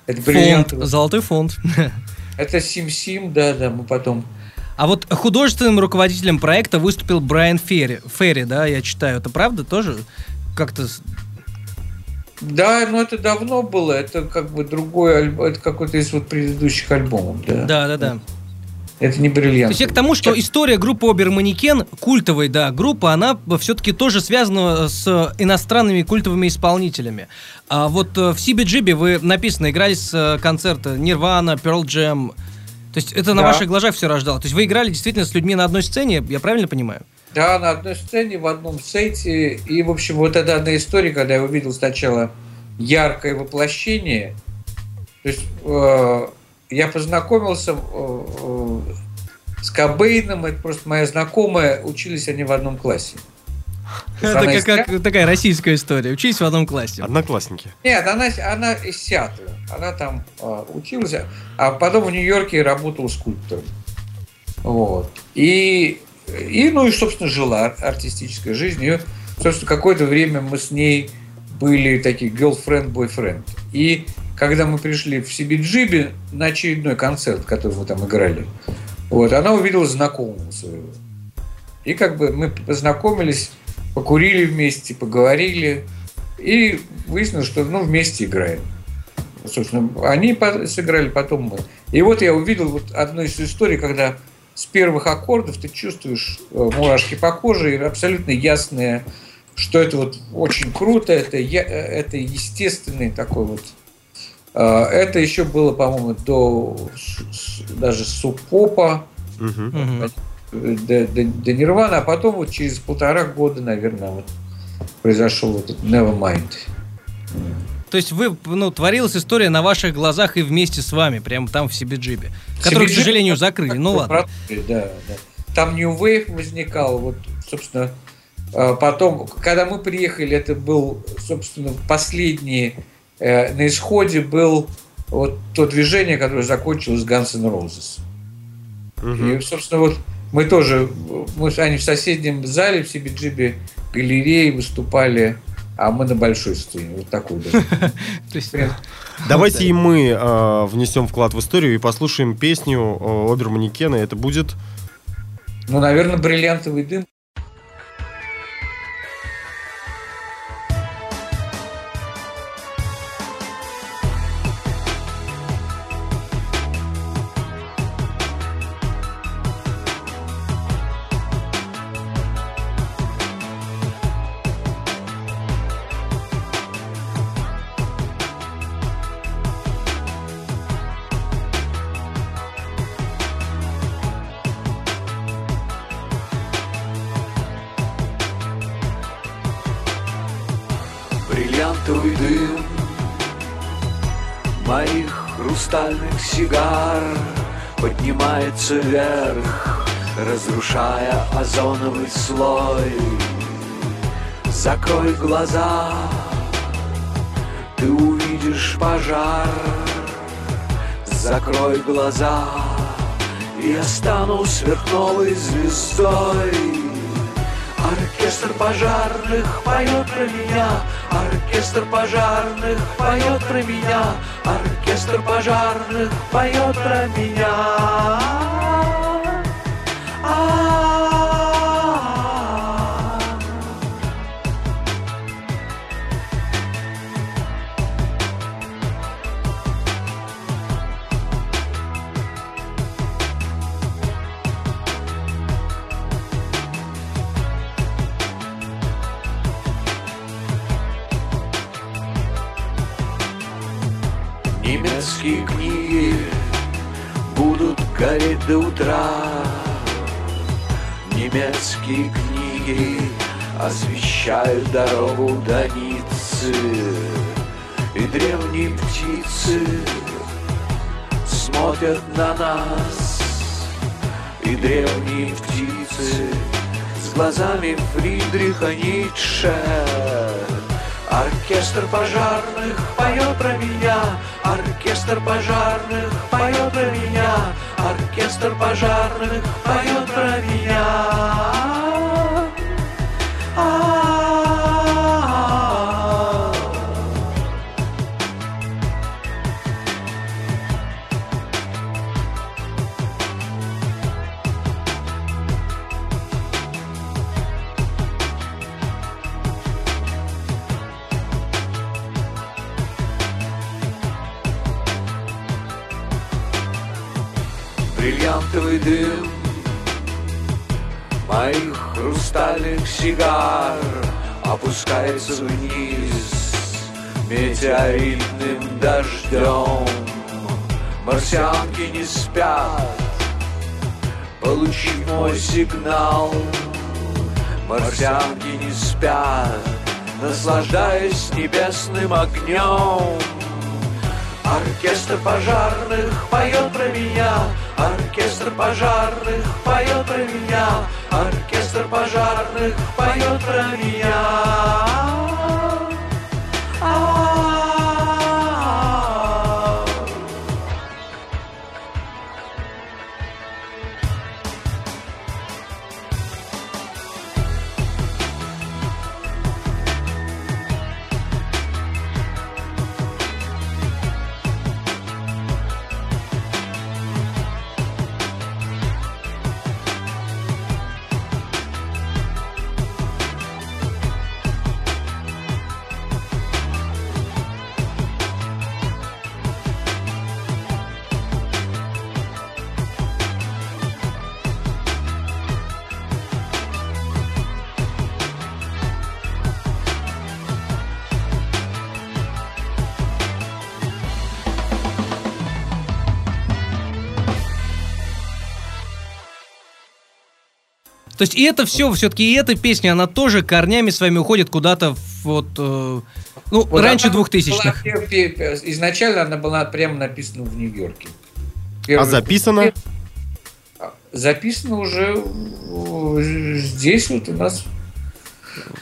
это Фонд, золотой фонд. Это Сим-Сим, да, да, мы потом А вот художественным руководителем проекта выступил Брайан Ферри. Ферри, да, я читаю. Это правда тоже? Как-то... Да, но это давно было, это как бы другой альбом, это какой-то из вот предыдущих альбомов, да. Да, да, да. Это не То бриллиант. есть я к тому, что история группы Оберманекен, культовой, да, группа, она все-таки тоже связана с иностранными культовыми исполнителями. А вот э, в CBGB вы написано, играли с э, концерта Nirvana, Pearl Jam. То есть это на Да. ваших глазах все рождало. То есть вы играли действительно с людьми на одной сцене, я правильно понимаю? Да, на одной сцене, в одном сете. И, в общем, вот эта одна история, когда я увидел сначала яркое воплощение. То есть э, я познакомился э, э, с Кобейном, это просто моя знакомая, учились они в одном классе. Это из как, как такая российская история. Учись в одном классе. Одноклассники. Нет, она, она из Сиатла. Она там а, училась, а потом в Нью-Йорке работала скульптором. Вот. И, и, ну и, собственно, жила артистической жизнью. И, собственно, какое-то время мы с ней были такие girlfriend, boyfriend. И когда мы пришли в CBGB на очередной концерт, который мы там играли, вот, она увидела знакомого своего. И как бы мы познакомились, покурили вместе, поговорили. И выяснилось, что ну, вместе играем. Собственно, они сыграли, потом мы. И вот я увидел вот одну из историй, когда с первых аккордов ты чувствуешь э, мурашки по коже и абсолютно ясное, что это вот очень круто, это, э, это естественный такой вот. э, Это еще было, по-моему, до даже супопа, э, до, до, до Нирвана, а потом вот через полтора года, наверное, вот произошел вот этот Nevermind. То есть вы, ну, творилась история на ваших глазах и вместе с вами, прямо там в CBGB, которую, к сожалению, закрыли. Ну ладно. Продукты, Да, да. Там New Wave возникал, вот, собственно, а, потом, когда мы приехали, это был, собственно, последний, э, на исходе был вот то движение, которое закончилось Guns N' Roses. Мгм. И, собственно, вот мы тоже, мы, с- они в соседнем зале в CBGB галереи выступали, а мы на большой сцене. Вот такой да. То есть, Давайте и мы э, внесем вклад в историю и послушаем песню э, Оберманекена. Это будет... Ну, наверное, бриллиантовый дым. Поднимается вверх, разрушая озоновый слой. Закрой глаза, ты увидишь пожар. Закрой глаза, я стану сверхновой звездой. Оркестр пожарных поет про меня, оркестр пожарных поет про меня, оркестр пожарных поет про меня. Немецкие книги будут гореть до утра. Немецкие книги освещают дорогу до Ниццы. И древние птицы смотрят на нас. И древние птицы с глазами Фридриха Ницше Оркестр пожарных поет про меня, оркестр пожарных поет про меня, оркестр пожарных поет про меня. Хрустальных сигар опускается вниз метеоритным дождем. Марсианки не спят, получив мой сигнал. Марсианки не спят, наслаждаясь небесным огнем. Оркестр пожарных поет про меня, оркестр пожарных поет про меня, оркестр пожарных поет про меня. То есть и это все, все-таки и эта песня, она тоже корнями с вами уходит куда-то в вот... э, ну, Вот раньше двухтысячных. Изначально она была прямо написана в Нью-Йорке. А записано? Записано уже э, здесь вот у нас.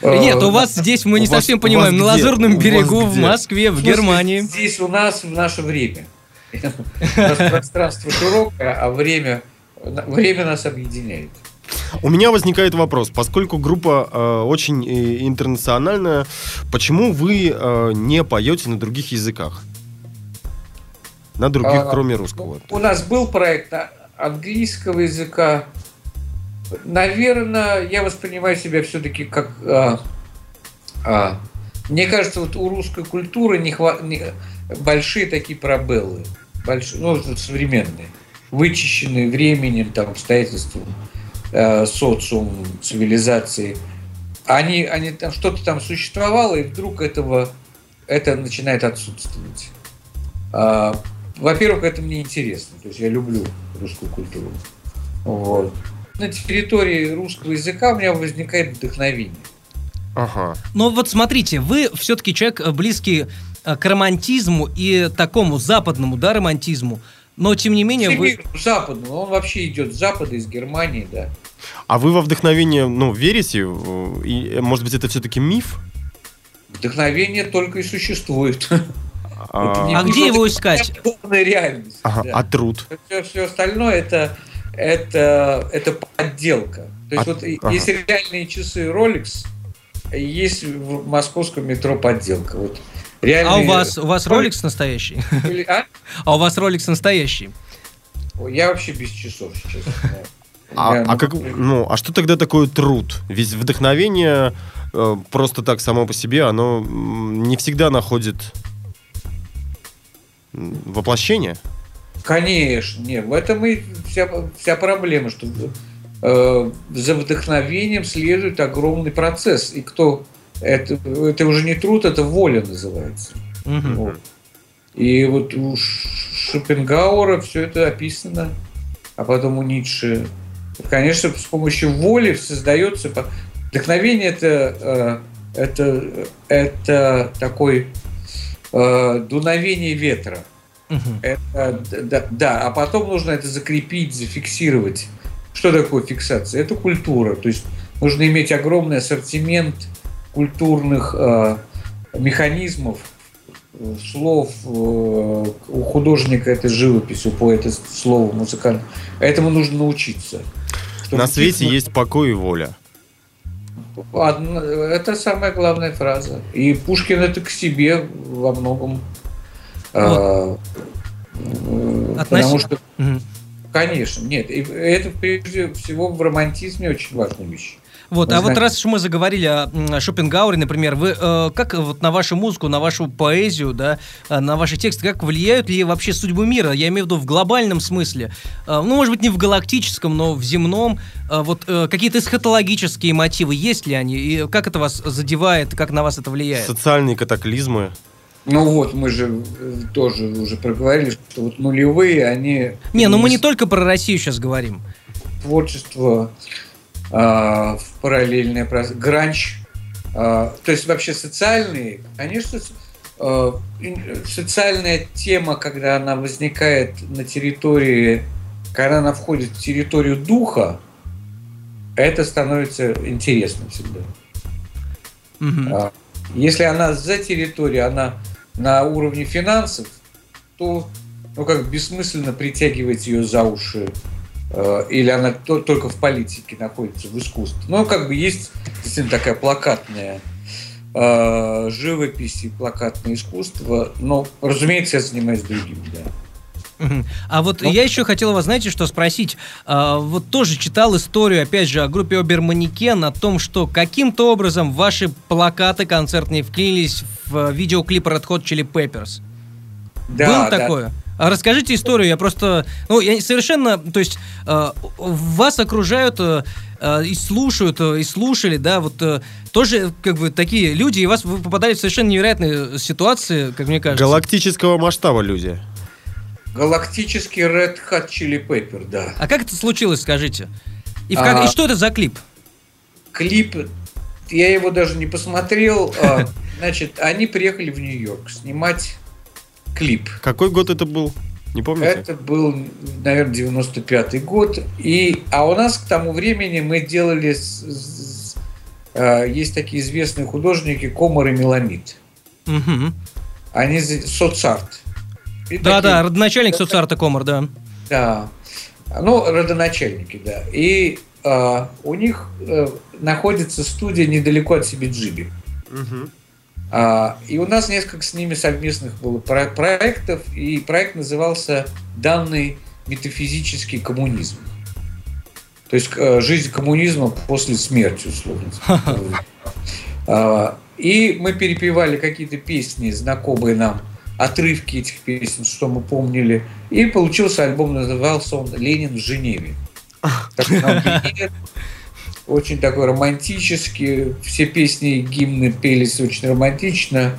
Нет, Э, у вас здесь, мы не совсем понимаем, на? Лазурном берегу, в? Москве, в Германии. Здесь у нас в наше время. Пространство широкое, а время, время нас объединяет. У меня возникает вопрос, поскольку группа э, очень э, интернациональная, почему вы э, не поете на других языках? На других, А, кроме русского. У нас был проект а- английского языка. Наверное, я воспринимаю себя все-таки как... а, а, мне кажется, вот у русской культуры не хва- не- большие такие пробелы. Большие, ну, современные. Вычищенные временем, там, обстоятельством, э, социумом, цивилизацией. Они, они там, что-то там существовало, и вдруг этого, это начинает отсутствовать. А, во-первых, это мне интересно. То есть я люблю русскую культуру. Вот. На территории русского языка у меня возникает вдохновение. Ага. Но вот смотрите, вы все-таки человек э, близкий э, к романтизму и такому западному, да, романтизму. Но тем не менее вы... Западному. Он вообще идет с запада, из Германии, да. А вы во вдохновение, ну, верите? И, может быть, это все-таки миф? Вдохновение только и существует. А, А где его искать? Полная реальность. ага, да. а труд? все, все остальное это, это, это подделка. То есть А- вот ага. есть реальные часы Rolex, есть в московском метро подделка. Вот А реальные- у вас, у вас Rolex настоящий? А? А у вас Rolex настоящий? Я вообще без часов сейчас. А, а как, ну, а что тогда такое труд? Ведь вдохновение э, просто так само по себе, оно не всегда находит воплощение. Конечно, нет, в этом и вся, вся проблема, что э, за вдохновением следует огромный процесс. И кто это, это уже не труд, это воля называется. Мгм. Вот. И вот у Шопенгауэра все это описано, а потом у Ницше Конечно, с помощью воли создается... Вдохновение это, э, это, это такой э, дуновение ветра. Мгм. Это, да, да, а потом нужно это закрепить, зафиксировать. Что такое фиксация? Это культура. То есть нужно иметь огромный ассортимент культурных э, механизмов, слов. э, у художника это живопись, у поэта слово музыкальное. Этому нужно научиться. На свете тихо- есть покой и воля. Одна- Это самая главная фраза. И Пушкин это к себе во многом. э, э, Относи- Потому что Мгм. Конечно, нет. Это прежде всего в романтизме очень важная вещь. Вот, а вот раз уж мы заговорили о Шопенгауэре, например, вы э, как вот на вашу музыку, на вашу поэзию, да, э, на ваши тексты, как влияют ли вообще судьбы мира? Я имею в виду в глобальном смысле. Э, ну, может быть, не в галактическом, но в земном. Э, вот э, какие-то эсхатологические мотивы, есть ли они? И как это вас задевает, как на вас это влияет? Социальные катаклизмы. Ну вот, мы же э, тоже уже проговорили, что вот нулевые, они... Не, ну мы не только про Россию сейчас говорим. Творчество в параллельное пространство, гранч. а, то есть вообще социальные, конечно, ин- социальная тема, когда она возникает на территории, когда она входит в территорию духа, это становится интересным всегда. А, Если она за территорией, она на уровне финансов, то ну, как бессмысленно притягивать ее за уши. Э, Или она то- только в политике находится, в искусстве. Ну, как бы есть действительно такая плакатная э, живопись и плакатное искусство. Но, разумеется, я занимаюсь другим, да. А вот Ну. я еще хотел вас, знаете, что спросить. А, вот тоже читал историю, опять же, о группе Оберманикен, о том, что каким-то образом ваши плакаты концертные вклинились в видеоклип Red Hot Chili Peppers. Да, Было да. такое? А расскажите историю, я просто... Ну, я совершенно... То есть, э, вас окружают э, э, и слушают, э, и слушали, да, вот э, тоже как бы такие люди, и вас вы попадали в совершенно невероятные ситуации, как мне кажется. Галактического масштаба люди. Галактический Red Hot Chili Pepper, да. А как это случилось, скажите? И, в как- А. и что это за клип? клип, я его даже не посмотрел. а, Значит, они приехали в Нью-Йорк снимать клип. Какой год это был? Не помните? Это был, наверное, 95-й год. И, а у нас к тому времени мы делали... с- с- а, есть такие известные художники Комар и Меламид. Мгм. Они соцарт. И Да, такие- да, родоначальник соцарта Комар, да. Да. Ну, родоначальники, да. И а, у них э, находится студия недалеко от Сибиджиби. Мгм. А, И у нас несколько с ними совместных было про- проектов, и проект назывался «Данный метафизический коммунизм». То есть э, жизнь коммунизма после смерти, условно. А, И мы перепевали какие-то песни, знакомые нам, отрывки этих песен, что мы помнили. И получился альбом, назывался он «Ленин в Женеве». Такой нам очень такой романтический. Все песни и гимны пелись очень романтично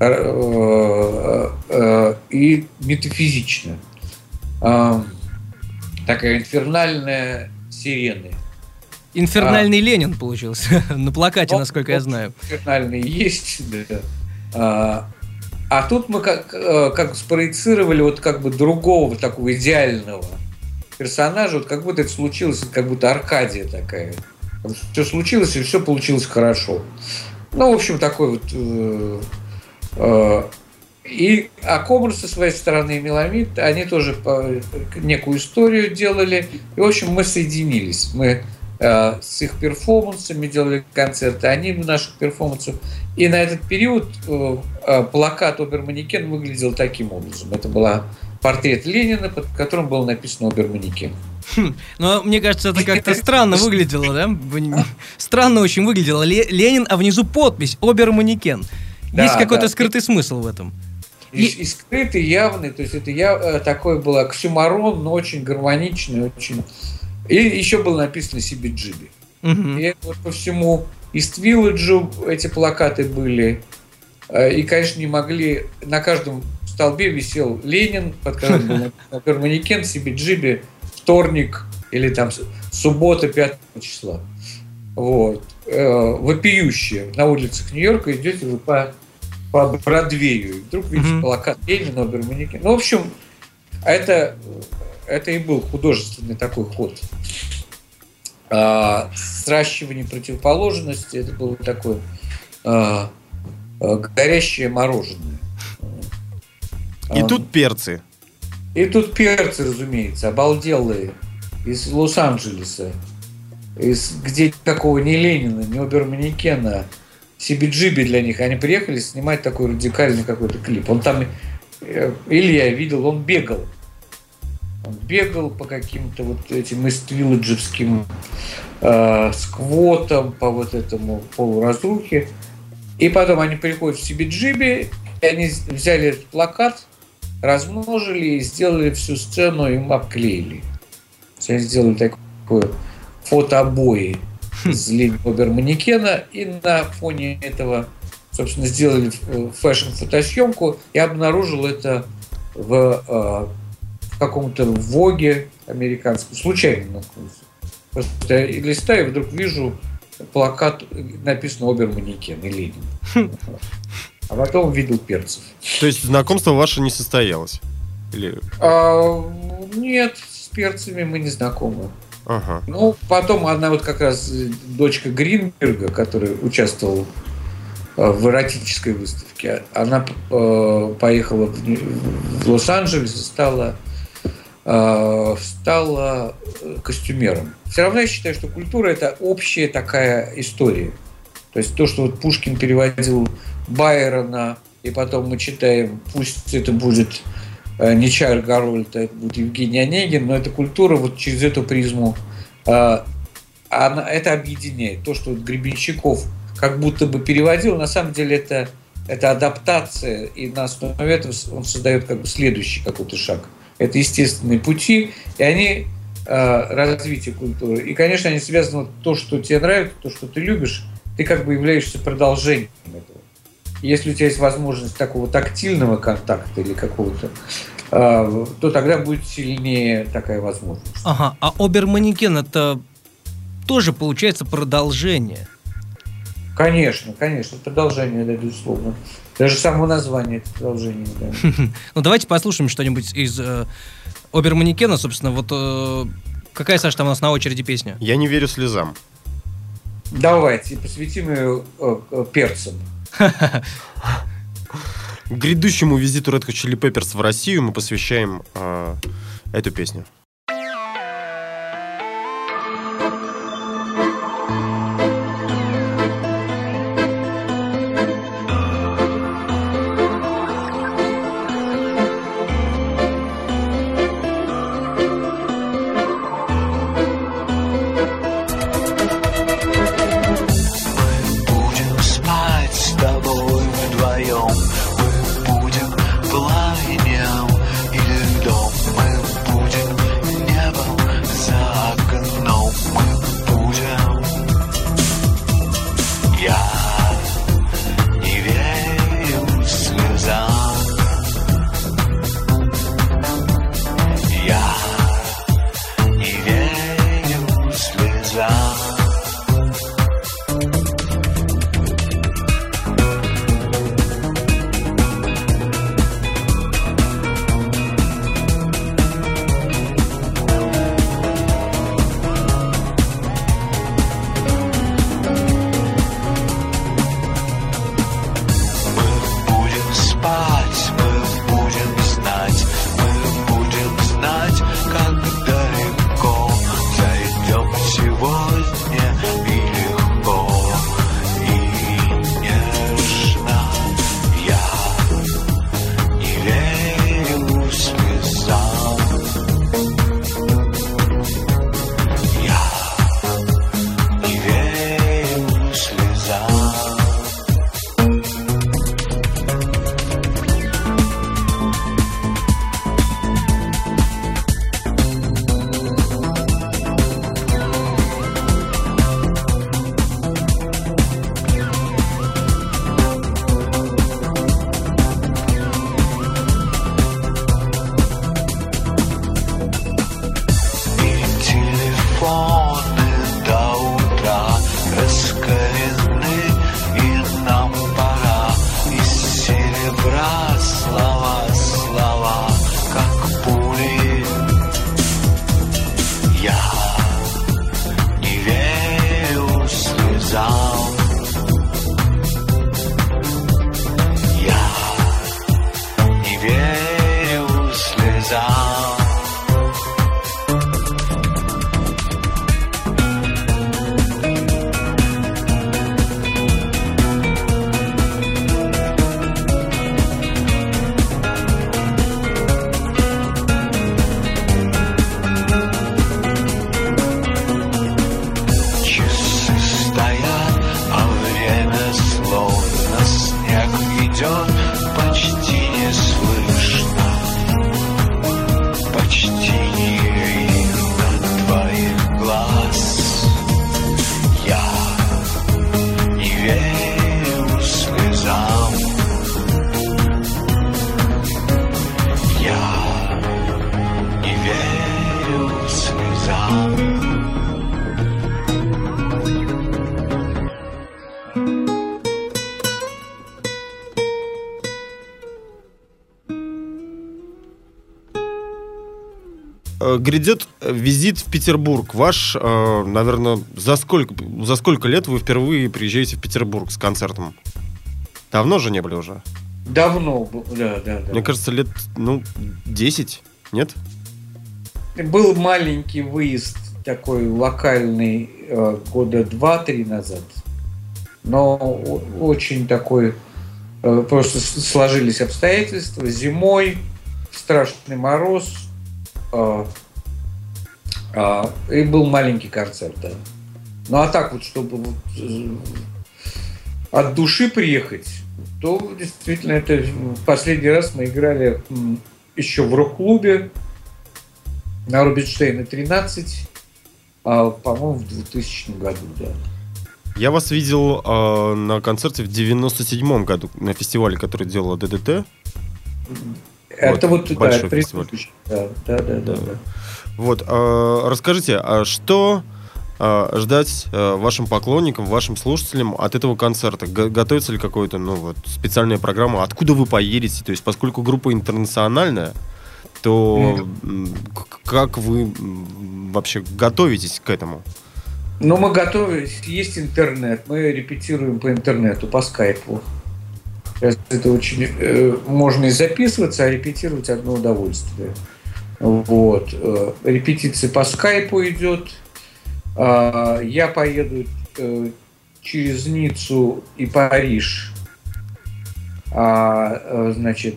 э, э, и метафизично. А, Такая инфернальная сирена. Инфернальный Ленин получился на плакате, Ну, насколько я вот знаю. Инфернальный есть, да. А, а тут мы как, э, как спроецировали вот как бы другого такого идеального персонажа, вот как будто это случилось, как будто Аркадия такая. Все случилось, и все получилось хорошо. Ну, в общем, такой вот... э, э, и а Комар со своей стороны и Меламид, они тоже по- некую историю делали. И, в общем, мы соединились. Мы э, с их перформансами делали концерты, они в наших перформансах. И на этот период э, э, плакат Оберманикен выглядел таким образом. Это была портрет Ленина, под которым было написано Но мне кажется, это как-то странно выглядело, да? Странно очень выглядело. Ле- Ленин, а внизу подпись «Оберманикен». Да, Есть какой-то да. скрытый смысл в этом. И, И- скрытый, явный, то есть это я, э, такой был оксюмарон, но очень гармоничный, очень... И еще было написано Сибиджиби. Мгм. И вот по всему Ист-Вилледжу эти плакаты были. Э, И, конечно, не могли... На каждом столбе висел Ленин, под которым был манекен, Сибиджиби, вторник, или там суббота 5 числа. Вот. Э, Вопиющие. На улицах Нью-Йорка идете вы по, по Бродвею. И вдруг видите Мгм. плакат Ленина, Оберманекен. Ну, в общем, это, это и был художественный такой ход. А, сращивание противоположности, это было такое а, а, горящее мороженое. И А, тут перцы. И тут перцы, разумеется, обалделые из Лос-Анджелеса, из где такого ни Ленина, ни Оберманекена, Сибиджиби для них. Они приехали снимать такой радикальный какой-то клип. Он там, э, или я видел, он бегал. Он бегал по каким-то вот этим иствилладжевским э, сквотам, по вот этому полуразрухе. И потом они приходят в Сибиджиби, и они взяли этот плакат, размножили и сделали всю сцену, им обклеили. Они сделали такое фотообои с Лени Оберманекена и на фоне этого, собственно, сделали э, фэшн-фотосъемку и обнаружил это в, э, в каком-то Воге американском, случайно наткнулся. Просто я листаю, вдруг вижу плакат, написано Оберманекен и Ленин. А потом видел перцев. То есть знакомство ваше не состоялось? Или... А, нет, с перцами мы не знакомы. Ага. Ну, потом она вот как раз э, дочка Гринберга, которая участвовала э, в эротической выставке, она э, поехала в, в Лос-Анджелес и стала, э, стала э, костюмером. Все равно я считаю, что культура это общая такая история. То есть то, что вот Пушкин переводил Байрона, и потом мы читаем, пусть это будет э, не Чарльз Гарольд, а это будет Евгений Онегин, но эта культура вот через эту призму, э, она, это объединяет. То, что вот Гребенщиков как будто бы переводил, на самом деле это, это адаптация, и на основе этого он создает как бы следующий какой-то шаг. Это естественные пути, и они э, развитие культуры. И, конечно, они связаны вот то, что тебе нравится, то, что ты любишь, ты как бы являешься продолжением этого. Если у тебя есть возможность такого тактильного контакта или какого-то, э, то тогда будет сильнее такая возможность. Ага, а Оберманекен это тоже получается продолжение. Конечно, конечно, продолжение, да, безусловно. Даже само название это продолжение. Да. Ну давайте послушаем что-нибудь из э, Оберманекена, собственно, вот э, какая, Саша, там у нас на очереди песня? Я не верю слезам. Давайте посвятим ее э, э, перцам. Грядущему визиту Red Hot Chili Peppers в Россию мы посвящаем э, эту песню. Грядет э, визит в Петербург. Ваш, э, наверное, за сколько, за сколько лет вы впервые приезжаете в Петербург с концертом? Давно же не были уже? Давно, да, да, да. Мне кажется, лет, ну, 10, нет? Был маленький выезд такой локальный э, года два-три назад, но очень такой э, просто сложились обстоятельства. Зимой страшный мороз, э, а, и был маленький концерт, да. Ну а так вот, чтобы вот, э, от души приехать, то действительно это последний раз мы играли еще в рок-клубе на Рубинштейна 13, а, по-моему, в 2000 году, да. Я вас видел э, на концерте в 97-м году на фестивале, который делала ДДТ. Это вот, да, большой предыдущий. Да, да, да, да, да. Вот, э, расскажите, а что э, ждать э, вашим поклонникам, вашим слушателям от этого концерта? Г- готовится ли какая-то, ну вот, специальная программа? Откуда вы поедете? То есть, поскольку группа интернациональная, то к- как вы вообще готовитесь к этому? Ну, мы готовились, есть интернет, мы репетируем по интернету, по скайпу. Сейчас Это очень... э, можно и записываться, а репетировать одно удовольствие. Вот. э, репетиция по скайпу идет. А, я поеду э, через Ниццу и Париж. А, э, значит,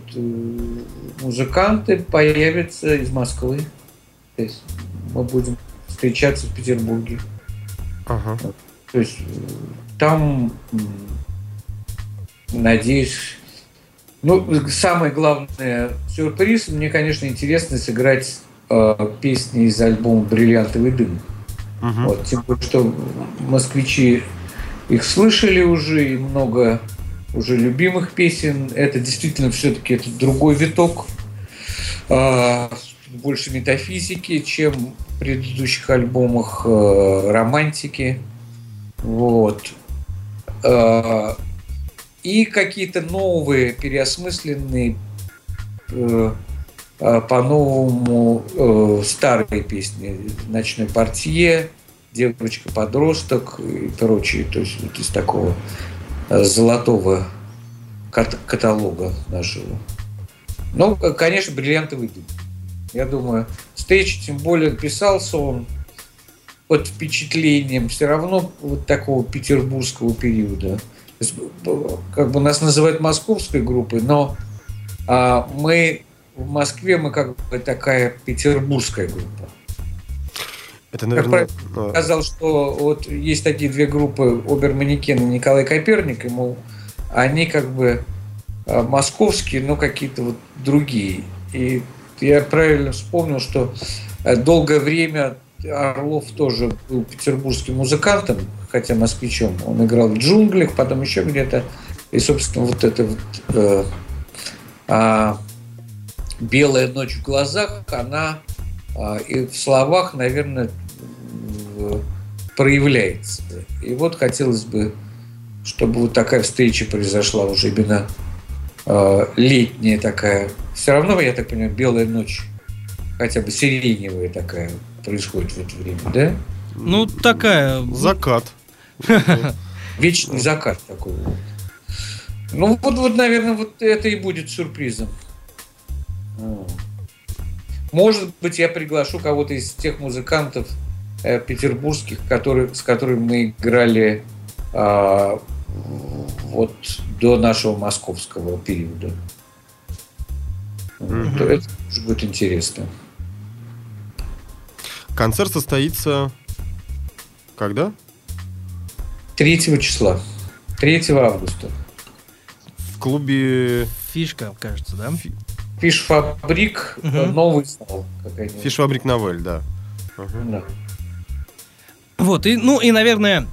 музыканты появятся из Москвы. То есть мы будем встречаться в Петербурге. Ага. То есть там, надеюсь, ну, самый главный сюрприз, мне, конечно, интересно сыграть э, песни из альбома «Бриллиантовый дым». Мгм. Вот, тем более, что москвичи их слышали уже, и много уже любимых песен. Это действительно все-таки это другой виток, а, больше метафизики, чем в предыдущих альбомах э, романтики. Вот. А, И какие-то новые, переосмысленные э, по-новому э, старые песни. «Ночной портье», «Девочка-подросток» и прочие. То есть вот из такого э, золотого кат- каталога нашего. Ну, э, конечно, бриллиантовый дым. Я думаю, стейдж, тем более писался он под впечатлением все равно вот такого петербургского периода. Э, как бы нас называют московской группой, но а, мы в Москве мы как бы такая петербургская группа. Это, наверное... э, Сказал, что вот есть такие две группы Оберманекен и Николай Коперник, и, мол, они как бы э, московские, но какие-то вот другие. И я правильно вспомнил, что э, долгое время Орлов тоже был петербургским музыкантом, хотя москвичом. Он играл в джунглях, потом еще где-то. И, собственно, вот это вот э, а, белая ночь в глазах, она а, и в словах, наверное, в- проявляется. И вот хотелось бы, чтобы вот такая встреча произошла уже именно э, летняя такая. Все равно, я так понимаю, белая ночь, хотя бы сиреневая такая происходит в это время, да? Ну, такая... Закат. Вечный закат такой. Ну, вот, вот, наверное, вот это и будет сюрпризом. Может быть, я приглашу кого-то из тех музыкантов э, петербургских, которые, с которыми мы играли а, вот до нашего московского периода. То Это будет интересно. Концерт состоится... Когда? 3 числа. 3 августа. Клубе Фишка, кажется, да? Фиш-фабрик, Мгм. э, новый стал. Фишфабрик Новель, да. Ага. Да. Вот, и, ну и, наверное,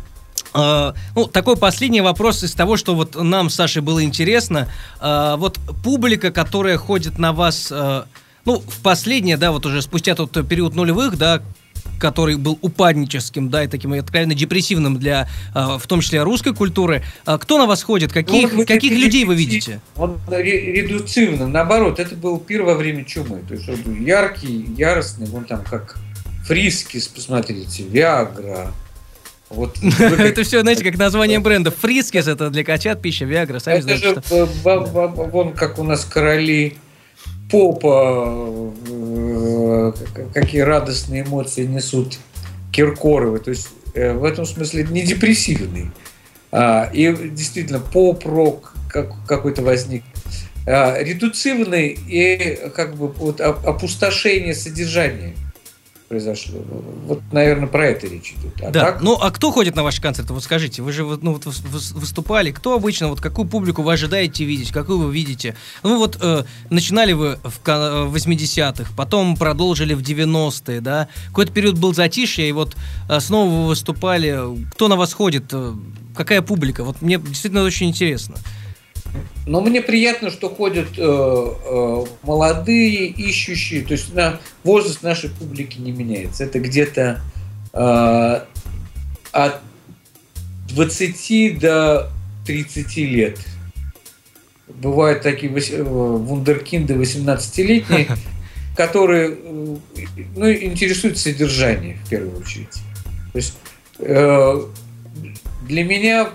э, ну, такой последний вопрос из того, что вот нам с Сашей было интересно. Э, вот публика, которая ходит на вас, э, ну, в последнее, да, вот уже спустя тот период нулевых, да, который был упадническим, да, и таким откровенно депрессивным для, э, в том числе, русской культуры. А Кто на вас ходит? Каких, Ну, каких это людей вы видите? Он ре- редуцивным, наоборот, это был пир во время чумы. То есть он был яркий, яростный, вон там как Friskies, посмотрите, Виагра. Вот Это все, знаете, как название бренда. Friskies это для котят пища, Виагра, сами Это знаете, же э, ба- ба- вон как у нас короли попа, э, какие радостные эмоции несут Киркоровы. То есть э, в этом смысле не депрессивный. А, И действительно поп-рок как- какой-то возник. А, Редуцивный и как бы вот оп- опустошение содержания произошло. Вот, наверное, про это речь идет. А Да. так- Ну, а кто ходит на ваши концерты? Вот скажите, вы же ну, вот выс- выс- выступали. Кто обычно, вот какую публику вы ожидаете видеть, какую вы видите? Ну, вот э, начинали вы в ка- в 80-х, потом продолжили в 90-е, да? Какой-то период был затишье, и вот э, снова вы выступали. Кто на вас ходит? Э, Какая публика? Вот мне действительно очень интересно. Но мне приятно, что ходят э, э, молодые, ищущие. То есть на, возраст нашей публики не меняется. Это где-то э, от 20 до 30 лет. Бывают такие э, вундеркинды 18-летние, которые э, ну, интересуются содержанием в первую очередь. То есть э, для меня,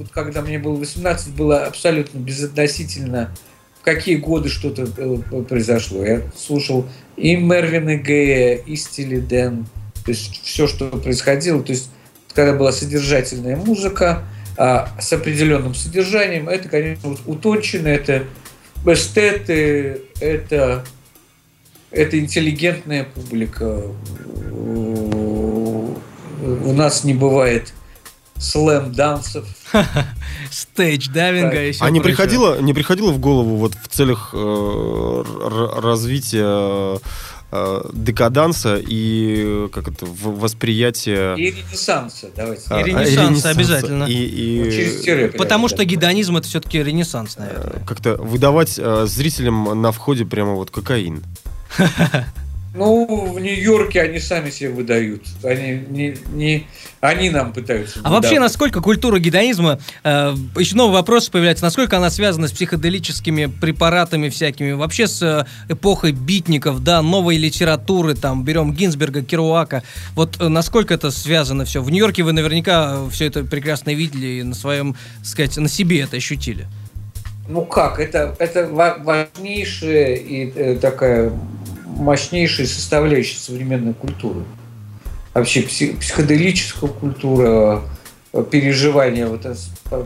вот когда мне было 18, было абсолютно безотносительно, в какие годы что-то э, произошло. Я слушал и Мервина Гея, и Стили Дэн, то есть все, что происходило. То есть когда была содержательная музыка а, с определенным содержанием, это, конечно, вот утончено, это эстеты, это, это интеллигентная публика. У нас не бывает слэм-дансов. Стейдж-дайвинга Да. и всё А не приходило, не приходило в голову вот в целях э, развития э, декаданса и как это в- восприятия И ренессанса, давайте. а, И ренессанса ренессанса. обязательно. и, и, через тире, Потому что гедонизм это все-таки ренессанс, э, наверное. как-то выдавать э, зрителям на входе прямо вот кокаин. Ну, в Нью-Йорке они сами себе выдают. Они, не, не, они нам пытаются А вообще, выдавать. насколько культура гедонизма, э, еще новый вопрос появляется, насколько она связана с психоделическими препаратами всякими, вообще с э, эпохой битников, да, новой литературы, там, берем Гинзберга, Керуака, вот э, насколько это связано все? В Нью-Йорке вы наверняка все это прекрасно видели и на своем, сказать, на себе это ощутили. Ну как, это, это ва- важнейшая и э, такая мощнейшая составляющая современной культуры. Вообще пси- психоделическая культура, э, переживания вот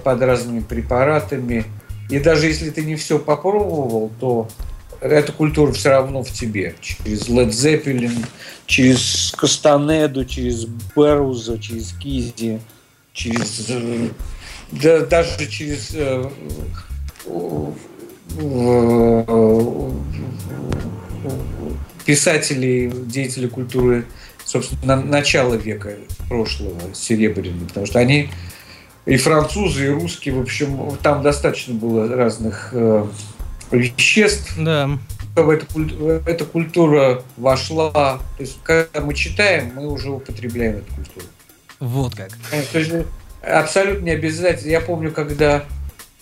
под разными препаратами. И даже если ты не все попробовал, то эта культура все равно в тебе. Через Led Zeppelin, через Кастанеду, через Беруза, через Кизи, через... да, даже через э, писателей, деятелей культуры, собственно, на- начала века прошлого, серебряного, потому что они и французы, и русские, в общем, там достаточно было разных э, веществ, Да. эта, эта культура вошла. То есть, когда мы читаем, мы уже употребляем эту культуру. Вот как. Э, То есть абсолютно не обязательно. Я помню, когда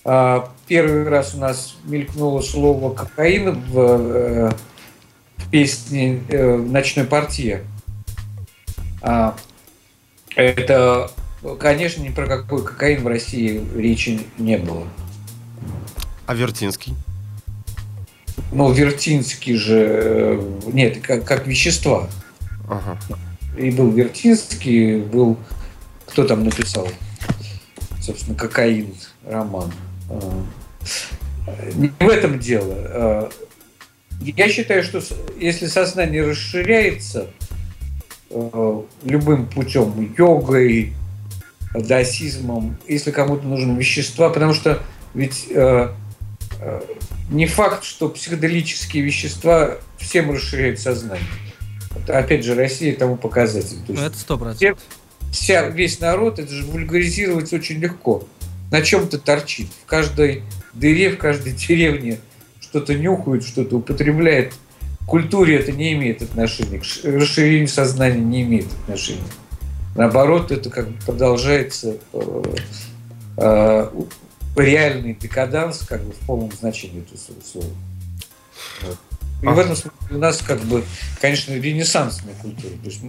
а, первый раз у нас мелькнуло слово кокаин в, э, в песне э, «Ночной партия». А, это, конечно, ни про какой кокаин в России речи не было. А Вертинский? Но Вертинский же... э, Нет, как, как вещества. Ага. И был Вертинский, был... Кто там написал? Собственно, «Кокаин» роман. А, Не в этом дело. Я считаю, что если сознание расширяется э, любым путем, йогой, даосизмом, если кому-то нужны вещества, потому что ведь э, э, не факт, что психоделические вещества всем расширяют сознание. Это, опять же, Россия тому показатель. То Ну, это сто процентов. вся, весь народ, это же вульгаризировать очень легко. На чем-то торчит. В каждой дыре, в каждой деревне что-то нюхают, что-то употребляет. к культуре это не имеет отношения, к расширению сознания не имеет отношения. Наоборот, это как бы продолжается э, э, реальный декаданс, как бы в полном значении этого слова. Вот. И в этом смысле у нас как бы, конечно, ренессансная культура. То есть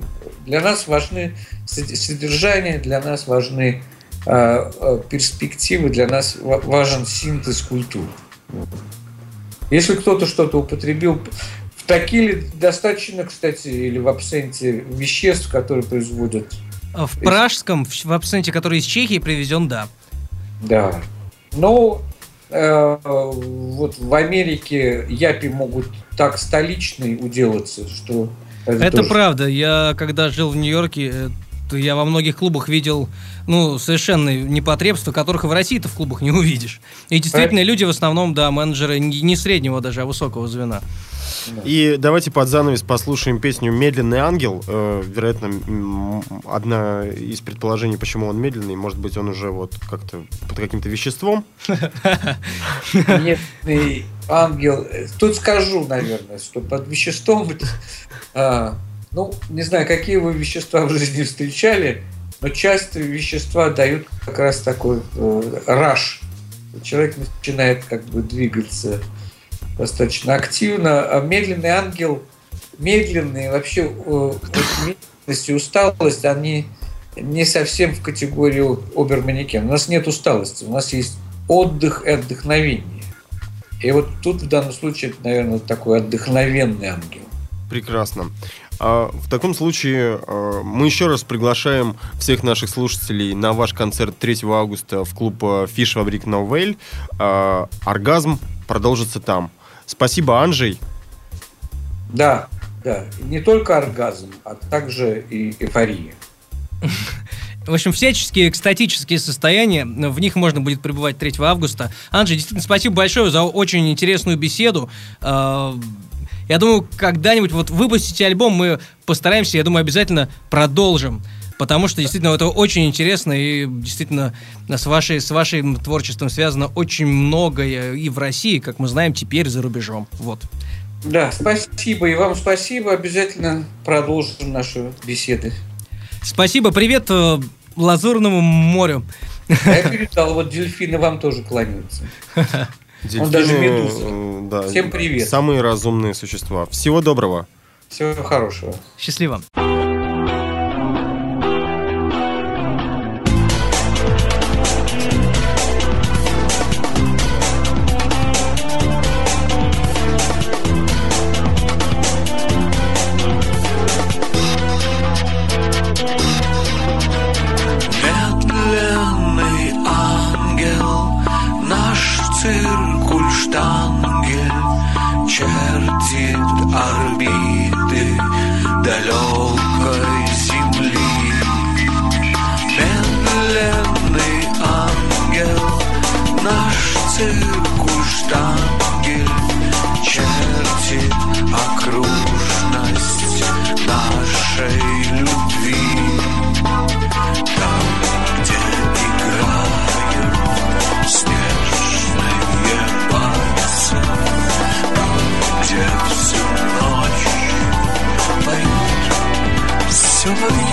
для нас важны сод- содержание, для нас важны э, э, перспективы, для нас ва- важен синтез культур. Если кто-то что-то употребил, в такие достаточно, кстати, или в абсенте веществ, которые производят В пражском, в абсенте, который из Чехии привезен, да. Да. Но э, вот в Америке япи могут так столичные уделаться, что это, Это тоже- правда. Я когда жил в Нью-Йорке, э, я во многих клубах видел, ну, совершенно непотребства, которых и в России-то в клубах не увидишь. И действительно, люди в основном, да, менеджеры не не среднего даже, а высокого звена. И давайте под занавес послушаем песню «Медленный ангел». Э, вероятно, одна из предположений, почему он медленный, может быть, он уже вот как-то под каким-то веществом. Медный ангел. Тут скажу, наверное, что под веществом... ну, не знаю, какие вы вещества в жизни встречали, но часто вещества дают как раз такой э, раш. Человек начинает как бы двигаться достаточно активно, а медленный ангел, медленный, вообще э, медленность и усталость, они не совсем в категорию оберманекен. У нас нет усталости, у нас есть отдых и отдохновение. И вот тут в данном случае наверное, такой отдохновенный ангел. Прекрасно. А, в таком случае э, мы еще раз приглашаем всех наших слушателей на ваш концерт 3 августа в клуб э, Fish Fabric Новель. А, Оргазм продолжится там. Спасибо, Анжей. Да, да. Не только оргазм, а также и эйфория. В общем, всяческие экстатические состояния, в них можно будет пребывать 3 августа. Анжей, действительно, спасибо большое за очень интересную беседу. Я думаю, когда-нибудь вот выпустите альбом, мы постараемся, я думаю, обязательно продолжим. Потому что действительно это очень интересно и действительно с, вашей, с вашим творчеством связано очень многое и в России, как мы знаем, теперь за рубежом. Вот. Да, спасибо. И вам спасибо. Обязательно продолжим наши беседы. Спасибо, привет э, Лазурному морю. А я передал, вот дельфины вам тоже кланяются. Он даже медуза. э, да, Всем привет. Самые разумные существа. Всего доброго. Всего хорошего. Счастливо. Never